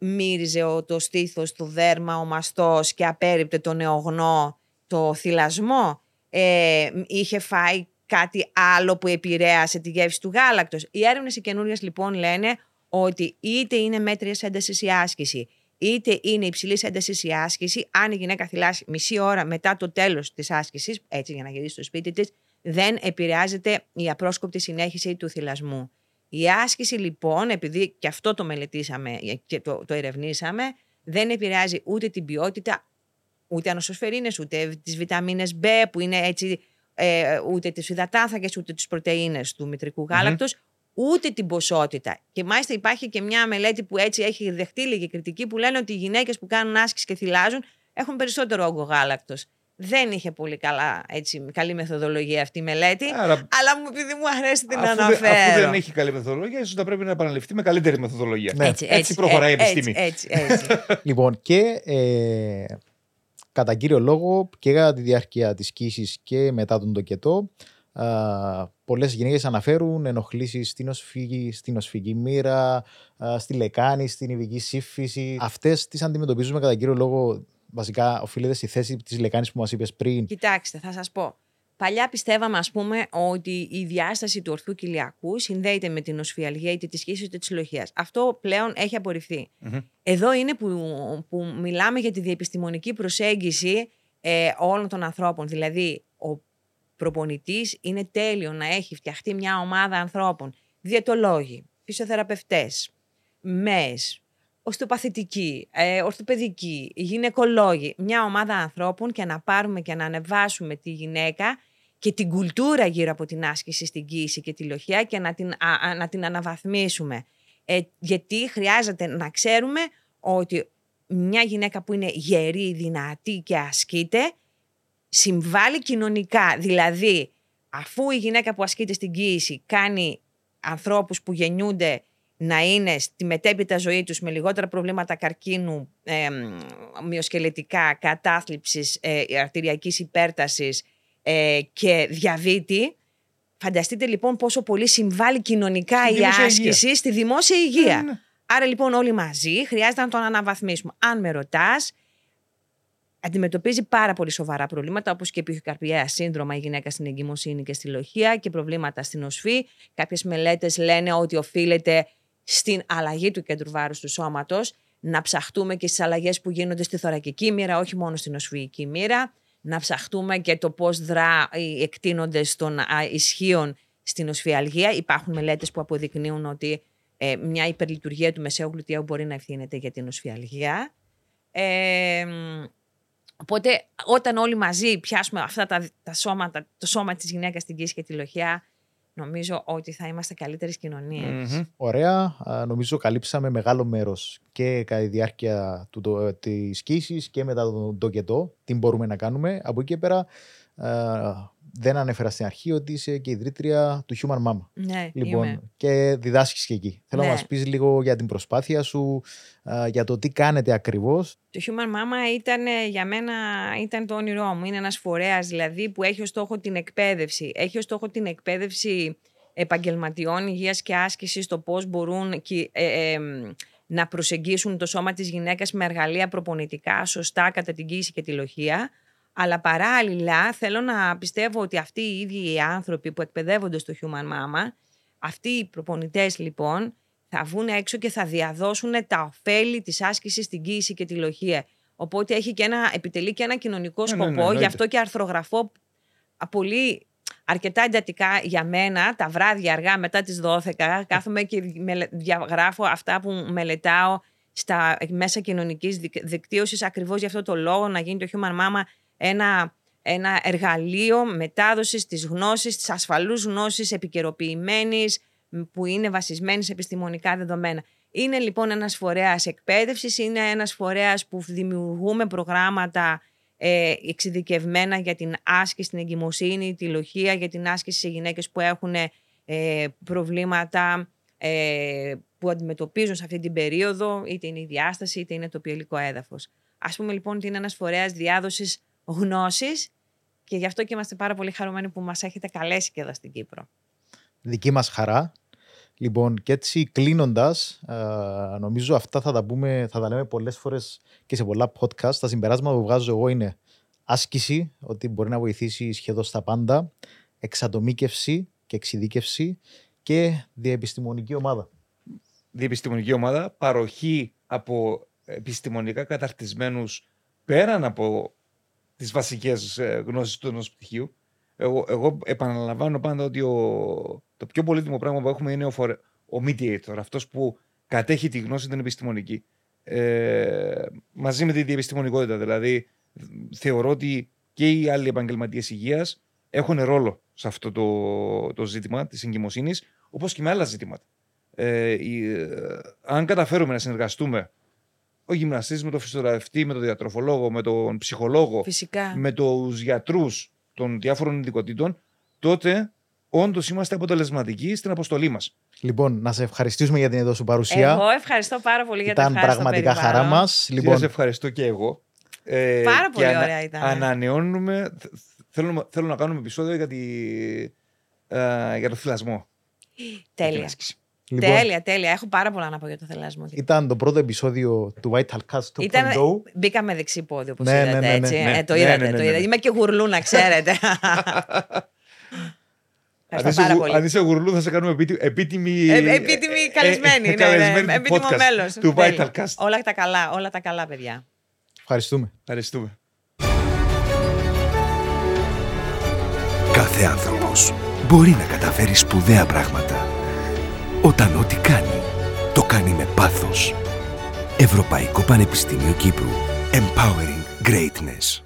Speaker 2: μύριζε ο, το στήθος, το δέρμα, ο μαστός και απέριπτε το νεογνώ, το θυλασμό. Ε, είχε φάει κάτι άλλο που επηρέασε τη γεύση του γάλακτος. Οι έρευνες οι καινούριες λοιπόν λένε ότι είτε είναι μέτριας έντασης η άσκηση, είτε είναι υψηλής έντασης η άσκηση, αν η γυναίκα θυλάσει μισή ώρα μετά το τέλος της άσκησης, έτσι για να γυρίσει στο σπίτι της, δεν επηρεάζεται η απρόσκοπτη συνέχιση του θυλασμού. Η άσκηση λοιπόν, επειδή και αυτό το μελετήσαμε και το, το ερευνήσαμε, δεν επηρεάζει ούτε την ποιότητα, ούτε ανοσοσφαιρίνες, ούτε τις βιταμίνες B που είναι έτσι, ε, ούτε τις υδατάνθρακες, ούτε τις πρωτεΐνες του μητρικού ούτε την ποσότητα. Και μάλιστα υπάρχει και μια μελέτη που έτσι έχει δεχτεί λίγη κριτική που λένε ότι οι γυναίκες που κάνουν άσκηση και θυλάζουν έχουν περισσότερο όγκο γάλακτος. Δεν είχε πολύ καλά, έτσι, καλή μεθοδολογία αυτή η μελέτη. Άρα, αλλά μου, επειδή μου αρέσει την
Speaker 3: αφού
Speaker 2: αναφέρω.
Speaker 3: αφού δεν έχει καλή μεθοδολογία, ίσως θα πρέπει να επαναληφθεί με καλύτερη μεθοδολογία. Ναι. Έτσι, έτσι, προχωράει η επιστήμη.
Speaker 2: Έτσι, έτσι, <laughs>
Speaker 1: λοιπόν, και ε, κατά κύριο λόγο και κατά τη διάρκεια της κοίηση και μετά τον τοκετό, Πολλές γυναίκες αναφέρουν ενοχλήσεις στην οσφυγή, στην οσφυγή μοίρα, στη λεκάνη, στην ειδική σύμφυση. Αυτές τις αντιμετωπίζουμε κατά κύριο λόγο, βασικά οφείλεται στη θέση της λεκάνης που μας είπες πριν.
Speaker 2: Κοιτάξτε, θα σας πω. Παλιά πιστεύαμε, ας πούμε, ότι η διάσταση του ορθού κοιλιακού συνδέεται με την οσφιαλγία είτε τη σχέση είτε της λοχεία. Αυτό πλέον έχει Εδώ είναι που, που μιλάμε για τη διεπιστημονική προσέγγιση ε, όλων των ανθρώπων. Δηλαδή, ο προπονητής είναι τέλειο να έχει φτιαχτεί μια ομάδα ανθρώπων, διαιτολόγοι, φυσιοθεραπευτές, μες, οστοπαθητικοί, ε, ορθοπαιδικοί, γυναικολόγοι, μια ομάδα ανθρώπων και να πάρουμε και να ανεβάσουμε τη γυναίκα και την κουλτούρα γύρω από την άσκηση στην κοίηση και τη λοχεία και να την, να την αναβαθμίσουμε. Ε, γιατί χρειάζεται να ξέρουμε ότι μια γυναίκα που είναι γερή, δυνατή και ασκείται συμβάλλει κοινωνικά. Δηλαδή, αφού η γυναίκα που ασκείται στην κοίηση κάνει ανθρώπους που γεννιούνται να είναι στη μετέπειτα ζωή τους με λιγότερα προβλήματα καρκίνου, ε, μυοσκελετικά, κατάθλιψης, ε, αρτηριακής υπέρτασης ε, και διαβήτη, φανταστείτε λοιπόν πόσο πολύ συμβάλλει κοινωνικά η άσκηση στη δημόσια υγεία. Ναι, ναι. Άρα λοιπόν όλοι μαζί χρειάζεται να τον αναβαθμίσουμε. Αν με ρωτάς, αντιμετωπίζει πάρα πολύ σοβαρά προβλήματα, όπως και επιχειρηματικά σύνδρομα η γυναίκα στην εγκυμοσύνη και στη λοχεία και προβλήματα στην οσφή. Κάποιες μελέτες λένε ότι οφείλεται στην αλλαγή του κέντρου βάρους του σώματος, να ψαχτούμε και στις αλλαγές που γίνονται στη θωρακική μοίρα, όχι μόνο στην οσφυϊκή μοίρα, να ψαχτούμε και το πώς δρά οι εκτείνοντε των ισχύων στην οσφιαλγία. Υπάρχουν μελέτες που αποδεικνύουν ότι ε, μια υπερλειτουργία του μεσαίου γλουτιαίου μπορεί να ευθύνεται για την οσφιαλγία. Ε, Οπότε όταν όλοι μαζί πιάσουμε αυτά τα, τα σώματα, το σώμα της γυναίκας στην κοίηση και τη λοχιά, νομίζω ότι θα είμαστε καλύτερες
Speaker 1: Ωραία. Νομίζω καλύψαμε μεγάλο μέρος και κατά τη διάρκεια του, το, της κοίησης και μετά τον τοκετό. Τι μπορούμε να κάνουμε. Από εκεί και πέρα δεν ανέφερα στην αρχή ότι είσαι και ιδρύτρια του Human Mama.
Speaker 2: Ναι,
Speaker 1: λοιπόν,
Speaker 2: είμαι.
Speaker 1: και διδάσκεις και εκεί. Θέλω να ναι. μας πεις λίγο για την προσπάθεια σου, για το τι κάνετε ακριβώς.
Speaker 2: Το Human Mama ήταν για μένα ήταν το όνειρό μου. Είναι ένας φορέας δηλαδή που έχει ως στόχο την εκπαίδευση. Έχει ως στόχο την εκπαίδευση επαγγελματιών υγείας και άσκησης το πώς μπορούν και, ε, ε, να προσεγγίσουν το σώμα της γυναίκας με εργαλεία προπονητικά σωστά κατά την κοίηση και τη λοχεία αλλά παράλληλα θέλω να πιστεύω ότι αυτοί οι ίδιοι οι άνθρωποι που εκπαιδεύονται στο Human Mama, αυτοί οι προπονητές λοιπόν, θα βγουν έξω και θα διαδώσουν τα ωφέλη της άσκησης στην κοίηση και τη λοχεία. Οπότε έχει και ένα, επιτελεί και ένα κοινωνικό σκοπό, ναι, ναι, ναι, γι' αυτό και αρθρογραφώ πολύ αρκετά εντατικά για μένα τα βράδια αργά μετά τις 12 κάθομαι και διαγράφω αυτά που μελετάω στα μέσα κοινωνικής δικτύωσης ακριβώς για αυτό το λόγο να γίνει το Human Mama ένα, ένα εργαλείο μετάδοσης της γνώσης, της ασφαλούς γνώσης επικαιροποιημένης που είναι βασισμένη σε επιστημονικά δεδομένα. Είναι λοιπόν ένας φορέας εκπαίδευσης, είναι ένας φορέας που δημιουργούμε προγράμματα ε, εξειδικευμένα για την άσκηση στην εγκυμοσύνη, τη λοχεία, για την άσκηση σε γυναίκες που έχουν ε, προβλήματα ε, που αντιμετωπίζουν σε αυτή την περίοδο, είτε είναι η διάσταση, είτε είναι το πιελικό έδαφος. Ας πούμε λοιπόν ότι είναι ένας φορέας διάδοσης γνώσεις και γι' αυτό και είμαστε πάρα πολύ χαρούμενοι που μας έχετε καλέσει και εδώ στην Κύπρο.
Speaker 1: Δική μας χαρά. Λοιπόν, και έτσι κλείνοντας, νομίζω αυτά θα τα, πούμε, θα τα λέμε πολλές φορές και σε πολλά podcast. Τα συμπεράσματα που βγάζω εγώ είναι άσκηση, ότι μπορεί να βοηθήσει σχεδόν στα πάντα, εξατομίκευση και εξειδίκευση και διεπιστημονική ομάδα.
Speaker 3: Διεπιστημονική ομάδα, παροχή από επιστημονικά καταρτισμένους πέραν από τις βασικές ε, γνώσεις του ενός πτυχίου. Εγώ, εγώ επαναλαμβάνω πάντα ότι ο, το πιο πολύτιμο πράγμα που έχουμε είναι ο, φορε, ο mediator, αυτός που κατέχει τη γνώση την επιστημονική. Ε, μαζί με τη διεπιστημονικότητα. Δηλαδή, θεωρώ ότι και οι άλλοι επαγγελματίες υγείας έχουν ρόλο σε αυτό το, το ζήτημα της εγκυμοσύνης, όπως και με άλλα ζητήματα. Ε, ε, αν καταφέρουμε να συνεργαστούμε ο γυμναστής με τον φυσιοθεραπευτή, με τον διατροφολόγο, με τον ψυχολόγο,
Speaker 2: Φυσικά.
Speaker 3: με τους γιατρούς των διάφορων ειδικοτήτων, τότε όντως είμαστε αποτελεσματικοί στην αποστολή μας.
Speaker 1: Λοιπόν, να σε ευχαριστήσουμε για την εδώ σου παρουσία.
Speaker 2: Εγώ ευχαριστώ πάρα πολύ για την
Speaker 1: Ήταν πραγματικά χαρά μας.
Speaker 3: Λοιπόν, σε ευχαριστώ και εγώ.
Speaker 2: Ε, πάρα πολύ
Speaker 3: και
Speaker 2: ωραία ήταν.
Speaker 3: Ανανεώνουμε. Θέλω, θέλω να κάνουμε επεισόδιο για, τη, ε, για το θυλασμό.
Speaker 2: Τέλεια. Λοιπόν, τέλεια, τέλεια. Έχω πάρα πολλά να πω για το θελάσμο.
Speaker 1: Ήταν το πρώτο επεισόδιο του White Cast 2.0. Ήταν,
Speaker 2: μπήκαμε δεξί πόδι, όπως ναι, είδατε. Ναι, ναι, έτσι. Ναι, ε, το είδατε, ναι, ναι, το είδατε. Είμαι και γουρλού, να ξέρετε.
Speaker 3: αν, είσαι, αν είσαι γουρλού, θα σε κάνουμε επίτιμη.
Speaker 2: Ε, επίτιμη καλεσμένη. Ε, ναι, ναι, επίτιμο μέλο.
Speaker 3: Του Vital Cast.
Speaker 2: Όλα τα καλά, όλα τα καλά, παιδιά.
Speaker 1: Ευχαριστούμε.
Speaker 3: Ευχαριστούμε.
Speaker 4: Κάθε άνθρωπος μπορεί να καταφέρει σπουδαία πράγματα όταν ό,τι κάνει, το κάνει με πάθος. Ευρωπαϊκό Πανεπιστήμιο Κύπρου. Empowering Greatness.